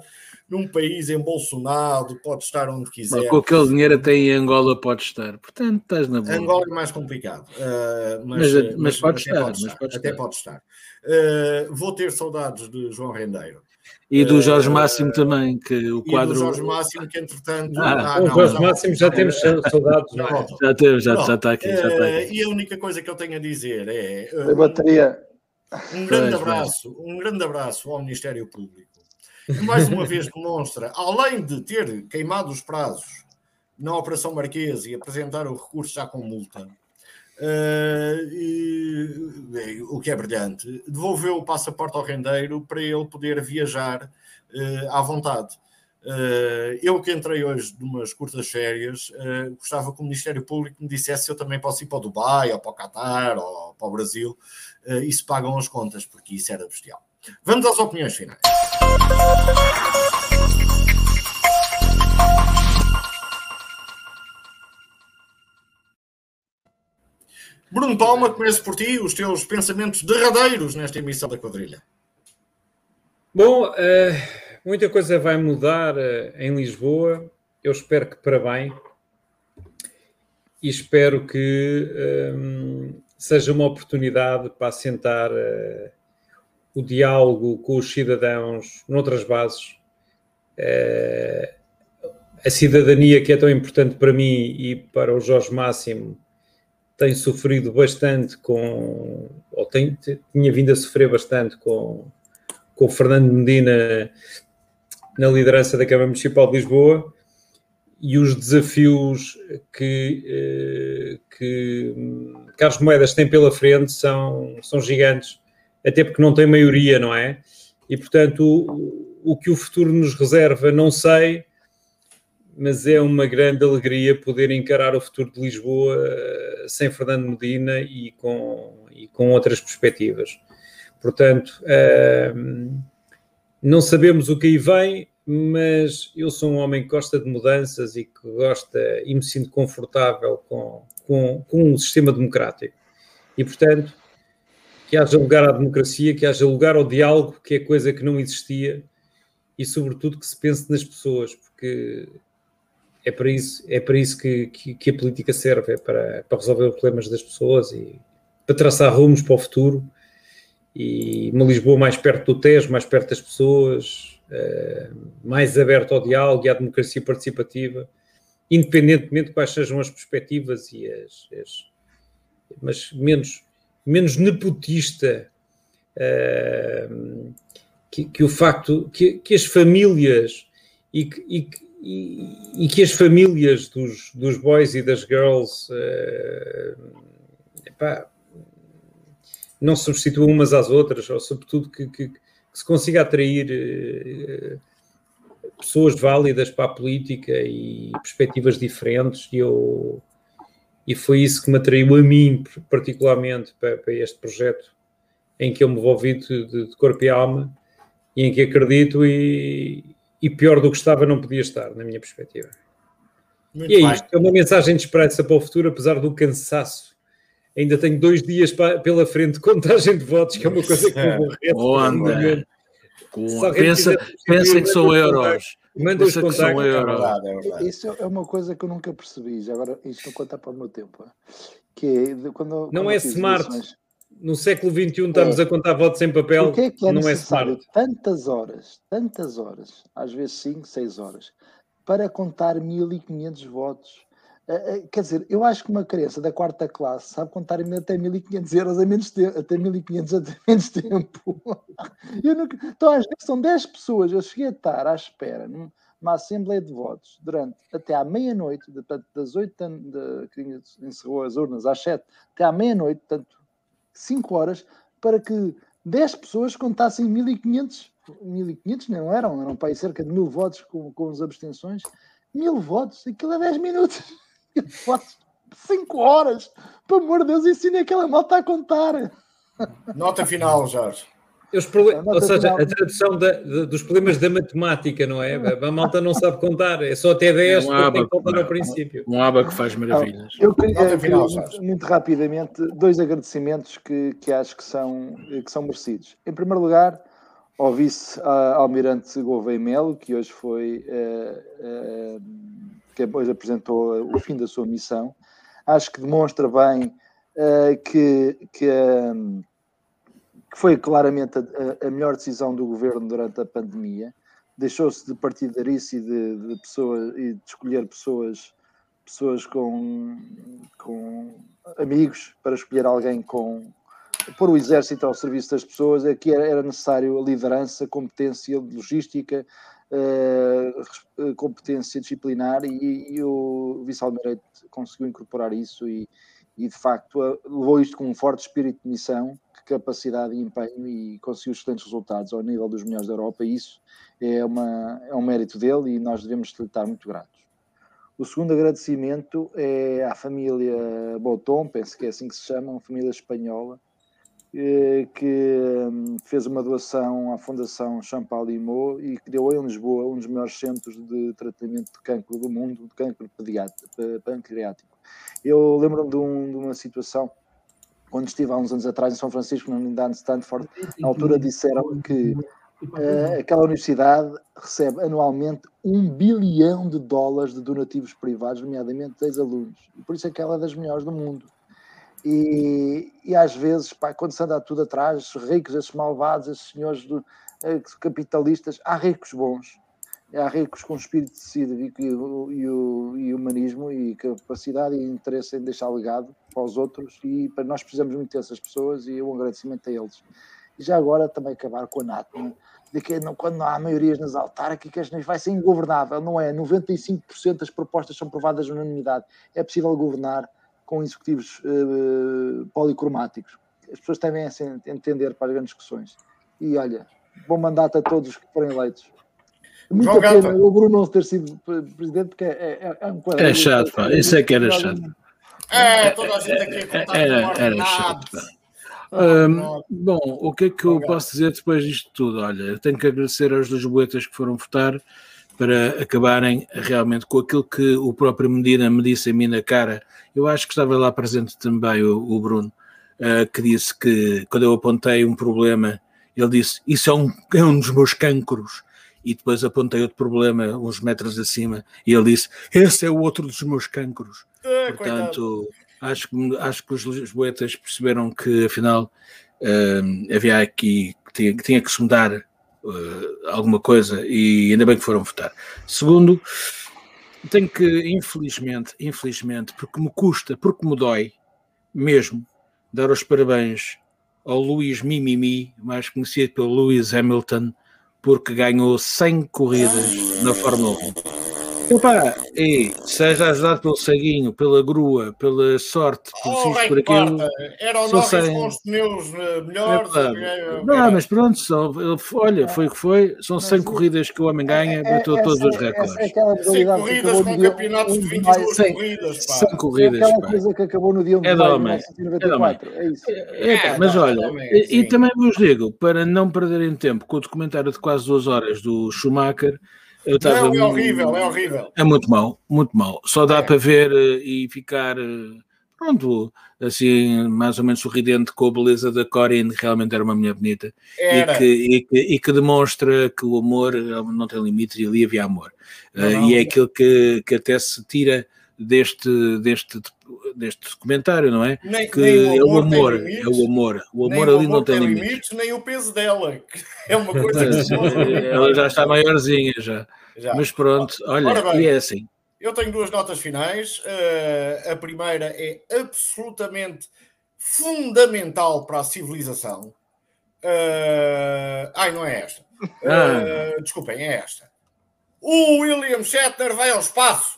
num país embolsonado, pode estar onde quiser. Mas
com aquele dinheiro até em Angola pode estar, portanto estás na boa.
Angola é mais complicado, uh,
mas, mas, mas, mas, pode estar, pode estar,
mas pode até pode estar. Uh, vou ter saudades de João Rendeiro.
E do Jorge Máximo também, que o quadro. E do
Jorge Máximo, que entretanto.
Ah, ah, o Jorge não, Máximo já temos saudades. Não,
é? já temos, já, já está aqui, já está aqui.
E a única coisa que eu tenho a dizer é.
A bateria.
Um grande abraço, um grande abraço ao Ministério Público, mais uma vez demonstra, além de ter queimado os prazos na Operação Marquesa e apresentar o recurso já com multa, Uh, e, o que é brilhante, devolveu o passaporte ao rendeiro para ele poder viajar uh, à vontade. Uh, eu que entrei hoje de umas curtas férias, gostava que o Ministério Público me dissesse se eu também posso ir para o Dubai, ou para o Qatar, ou para o Brasil, e se pagam as contas, porque isso era bestial. Vamos às opiniões finais. Bruno Palma, começo por ti, os teus pensamentos derradeiros nesta emissão da quadrilha.
Bom, uh, muita coisa vai mudar uh, em Lisboa, eu espero que para bem, e espero que um, eh, seja uma oportunidade para assentar uh, o diálogo com os cidadãos noutras bases. a cidadania que é tão importante para mim e para o Jorge Máximo tem sofrido bastante com, ou tem, tinha vindo a sofrer bastante com, com o Fernando Medina na liderança da Câmara Municipal de Lisboa e os desafios que, eh, que Carlos Moedas tem pela frente são, são gigantes, até porque não tem maioria, não é? E, portanto, o, o que o futuro nos reserva, não sei, mas é uma grande alegria poder encarar o futuro de Lisboa eh, sem Fernando Medina e com, e com outras perspectivas. Portanto, uh, não sabemos o que aí vem, mas eu sou um homem que gosta de mudanças e que gosta e me sinto confortável com, com, com um sistema democrático. E, portanto, que haja lugar à democracia, que haja lugar ao diálogo, que é coisa que não existia, e, sobretudo, que se pense nas pessoas, porque é para isso, é para isso que, que, que, a política serve, é para, para resolver os problemas das pessoas e para traçar rumos para o futuro. E uma Lisboa mais perto do Tejo, mais perto das pessoas, uh, mais aberto ao diálogo e à democracia participativa, independentemente de quais sejam as perspectivas e as, as mas menos, menos nepotista uh, que, que, o facto que, que as famílias e e e, e, que as famílias dos, dos boys e das girls uh, epá, não substituam umas às outras, ou sobretudo que, que, que se consiga atrair uh, pessoas válidas para a política e perspectivas diferentes. E, eu, e foi isso que me atraiu a mim, particularmente, para, para este projeto em que eu me envolvi de, de, de corpo e alma e em que acredito e, e pior do que estava não podia estar, na minha perspectiva. Muito e é bem. isto, é uma mensagem de esperança para o futuro, apesar do cansaço. Ainda tenho dois dias para, pela frente de contagem de votos, que é uma coisa que me (laughs)
aborrece. Pensa, pensa que são euros.
Manda os contactos.
É Isso é uma coisa que eu nunca percebi. Já agora, isto não conta para o meu tempo. Que é quando,
não quando é smart. Eleições, no século XXI estamos é. a contar votos em papel.
Porquê é que é não é necessário é tantas horas, tantas horas, às vezes 5, 6 horas, para contar 1500 votos? Uh, quer dizer, eu acho que uma criança da quarta classe sabe contar até 1500 euros a menos tempo, até 1500 até (laughs) menos tempo. nunca, então, às vezes são 10 pessoas, eu cheguei a estar à espera num, uma Assembleia de Votos durante até à meia-noite, das 8 de, que encerrou as urnas às 7, até à meia-noite, portanto, 5 horas, para que 10 pessoas contassem 1500, 1500 não eram, eram para aí cerca de mil votos com, com as abstenções, mil votos, aquilo é 10 minutos, votos, 5 horas, pelo amor de Deus, ensina aquela malta a contar.
Nota final, Jorge.
Ou seja, a tradução da, de, dos problemas da matemática, não é? A malta não sabe contar, é só até 10 é um aba, tem que contar ao princípio.
Um aba que faz maravilhas.
Eu queria, final, muito, muito, rapidamente, dois agradecimentos que, que acho que são, que são merecidos. Em primeiro lugar, ao vice-almirante Gouveia Melo, que hoje foi, uh, uh, que hoje apresentou o fim da sua missão. Acho que demonstra bem uh, que, que que foi claramente a, a, melhor decisão do governo durante a pandemia. Deixou-se de partidarice e de, de pessoas e de escolher pessoas, pessoas com, com amigos para escolher alguém com pôr o exército ao serviço das pessoas. Aqui era, era necessário a liderança, competência, logística, uh, competência disciplinar e, e o vice-almirante conseguiu incorporar isso e, e de facto levou isto com um forte espírito de missão capacidade e empenho e conseguiu excelentes resultados ao nível dos melhores da Europa e isso é, uma, é um mérito dele e nós devemos lhe estar muito gratos. O segundo agradecimento é à família Boton, penso que é assim que se chama, uma família espanhola, eh, que hum, fez uma doação à Fundação Champalimau e criou em Lisboa um dos melhores centros de tratamento de cancro do mundo, de cancro pancreático. Eu lembro-me de, um, de uma situação quando estive há uns anos atrás em São Francisco, na Universidade de Stanford, na altura disseram que uh, aquela universidade recebe anualmente um bilhão de dólares de donativos privados, nomeadamente de ex-alunos. E por isso é que ela é das melhores do mundo. E, e às vezes, pá, quando se anda tudo atrás, esses ricos, esses malvados, esses senhores do, uh, capitalistas, há ricos bons há ricos com espírito cívico e, e, e, humanismo e capacidade e interesse em deixar legado para os outros e para nós precisamos muito dessas pessoas e um agradecimento a eles. E já agora também acabar com a NATO, né? de que não, quando não há maiorias nas autárquicas vai ser ingovernável, não é? 95% das propostas são provadas na unanimidade. É possível governar com executivos uh, policromáticos. As pessoas devem assim, entender para as grandes discussões. E olha, bom mandato a todos que forem eleitos. Muita João pena Gata. o Bruno não ter sido presidente, porque é, é, é um
quadro. É chato, pá. Isso é que era chato.
É, toda a gente aqui a era, era chato, pá.
Um, bom, o que é que eu posso dizer depois disto tudo? Olha, eu tenho que agradecer aos lisboetas que foram votar para acabarem realmente com aquilo que o próprio Medina me disse a mim na cara. Eu acho que estava lá presente também o, o Bruno, uh, que disse que quando eu apontei um problema, ele disse: Isso é um, é um dos meus cancros e depois apontei outro problema uns metros acima e ele disse: Esse é o outro dos meus cancros. É, Portanto, acho que, acho que os lisboetas perceberam que afinal uh, havia aqui que tinha, que tinha que se mudar uh, alguma coisa e ainda bem que foram votar. Segundo, tenho que, infelizmente, infelizmente, porque me custa, porque me dói mesmo, dar os parabéns ao Luís Mimimi, mais conhecido pelo Lewis Hamilton, porque ganhou 100 corridas na Fórmula 1. Opa, e seja ajudado pelo ceguinho, pela grua, pela sorte, por oh, isto, por aquilo.
Era o Norris sem... com os pneus eh, melhores.
É não, mas pronto, só, olha, foi o que foi. São 100 corridas que o homem ganha, é, bateu é, todos os recordes. É
100 corridas com campeonatos de 22 100, corridas. Pá.
100 corridas.
É aquela coisa que acabou no dia 1 de maio de 1994. É isso.
É, mas olha, e, e também vos digo, para não perderem tempo com o documentário de quase duas horas do Schumacher.
Eu tava, não, é horrível, é horrível.
É muito mau, muito mau. Só dá é. para ver eh, e ficar, eh, pronto, assim, mais ou menos sorridente com a beleza da Corinne, que realmente era uma mulher bonita. E que, e, que, e que, demonstra que o amor eh, não tem limites e ali havia amor. Não, uh, e é aquilo que, que até se tira deste, deste, deste documentário, não é?
Nem,
que
nem
é o amor, é o amor. O amor ali não tem, tem limites. limites.
Nem o peso dela. É uma coisa
que Ela já está maiorzinha já. já. Mas pronto, olha, bem, e é assim.
Eu tenho duas notas finais. Uh, a primeira é absolutamente fundamental para a civilização. Uh, ai, não é esta. Uh, ah. Desculpem, é esta. O William Shatner vai ao espaço.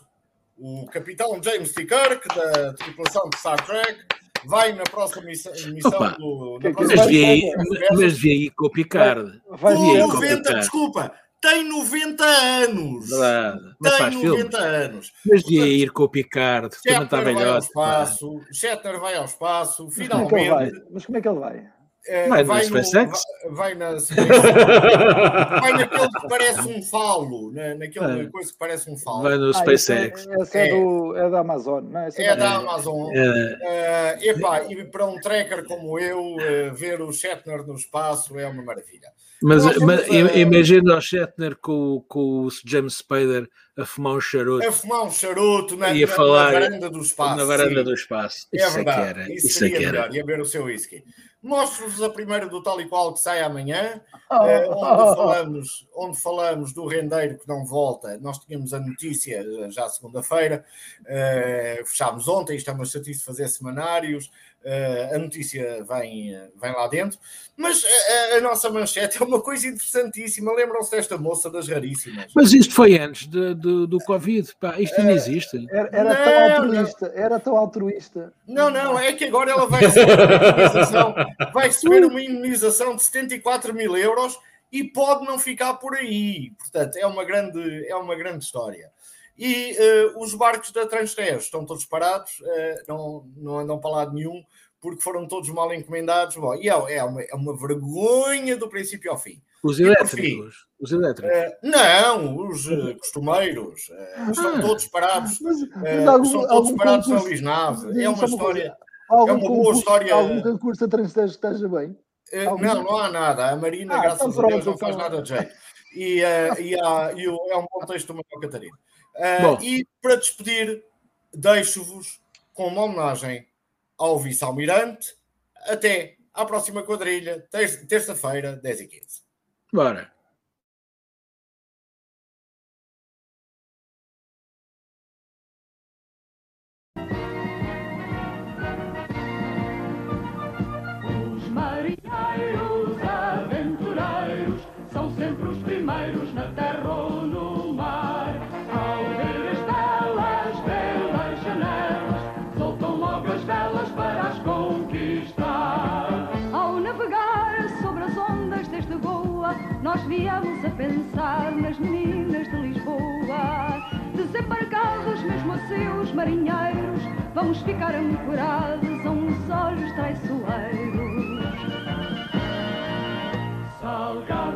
O capitão James T. Kirk, da tripulação de Star Trek, vai na próxima missão,
Opa.
do. Na próxima
Mas vi aí, mas vi aí com o Picard.
Vai
o
90,
Picard.
desculpa, tem 90 anos.
Verdade. Faz
Tem
filmes.
90 anos.
Mas devia ir com o Picard, também está
vai ao
pá.
espaço. Shatner vai ao espaço.
É vai?
Finalmente.
Mas como é que ele vai?
Eh,
Vai no
no-
SpaceX?
vai- vai na SpaceX. Vai naquele que parece um falo. Na, naquele
É.
coisa que parece um falo.
Vai no
Ah,
SpaceX.
esse é, esse é, do, é da Amazon. Não, esse
É
da
da
Amazon.
É,
Eh, epá, e para um tracker como eu, eh, ver o Shatner no espaço é uma maravilha.
mas
Nós
mas
eh,
imagina o Shatner com, com o James Spader a fumar um charuto
A fumar um charuto na,
E a
na-
falar
na varanda do espaço.
na varanda
sim.
do espaço.
É
Isso é que
verdade.
era.
Isso,
Isso é
seria
que era.
melhor. Ia ver o seu whisky. Mostro-vos a primeira do tal e qual que sai amanhã,
Ah, (laughs)
eh, onde, falamos, onde falamos do rendeiro que não volta. Nós tínhamos a notícia já segunda-feira, eh, fechámos ontem, isto é de fazer semanários, eh, a notícia vem, eh, vem lá dentro, mas a, a- a nossa manchete é uma coisa interessantíssima. Lembram-se desta moça das raríssimas?
Mas isto foi antes de- do, do Covid. Pá, isto não existe.
Era, era tão
Não,
altruísta, era tão altruísta.
Não, não, é que agora ela vai receber uma vai receber uma indenização de 74 mil euros e pode não ficar por aí. Portanto, é uma grande, é uma grande história. E eh, os barcos da Transtejo estão todos parados, eh, não, não andam para lado nenhum, porque foram todos mal encomendados. Bom, e é, é uma, é uma vergonha do princípio ao fim.
Os elétricos. Os elétricos.
Eh, não, os eh, costumeiros eh, estão
Ah.
todos parados.
Mas, mas algum,
estão todos parados na
concurso,
Lisnave. É uma história.
algum
é uma boa
concurso-
história.
Algum concurso de transtejo que esteja bem. Algum-
Não, não há nada. A Marina,
Ah,
graças
então
a Deus,
pronto,
não faz
então.
nada de jeito. E, e, há- e o- é um bom texto do Manuel Catarina.
Bom.
e para despedir, deixo-vos com uma homenagem ao vice-almirante. Até à próxima quadrilha, ter- terça-feira, 10 e 15.
Bora.
olhos ficaram curados a uns olhos traiçoeiros. Salgado.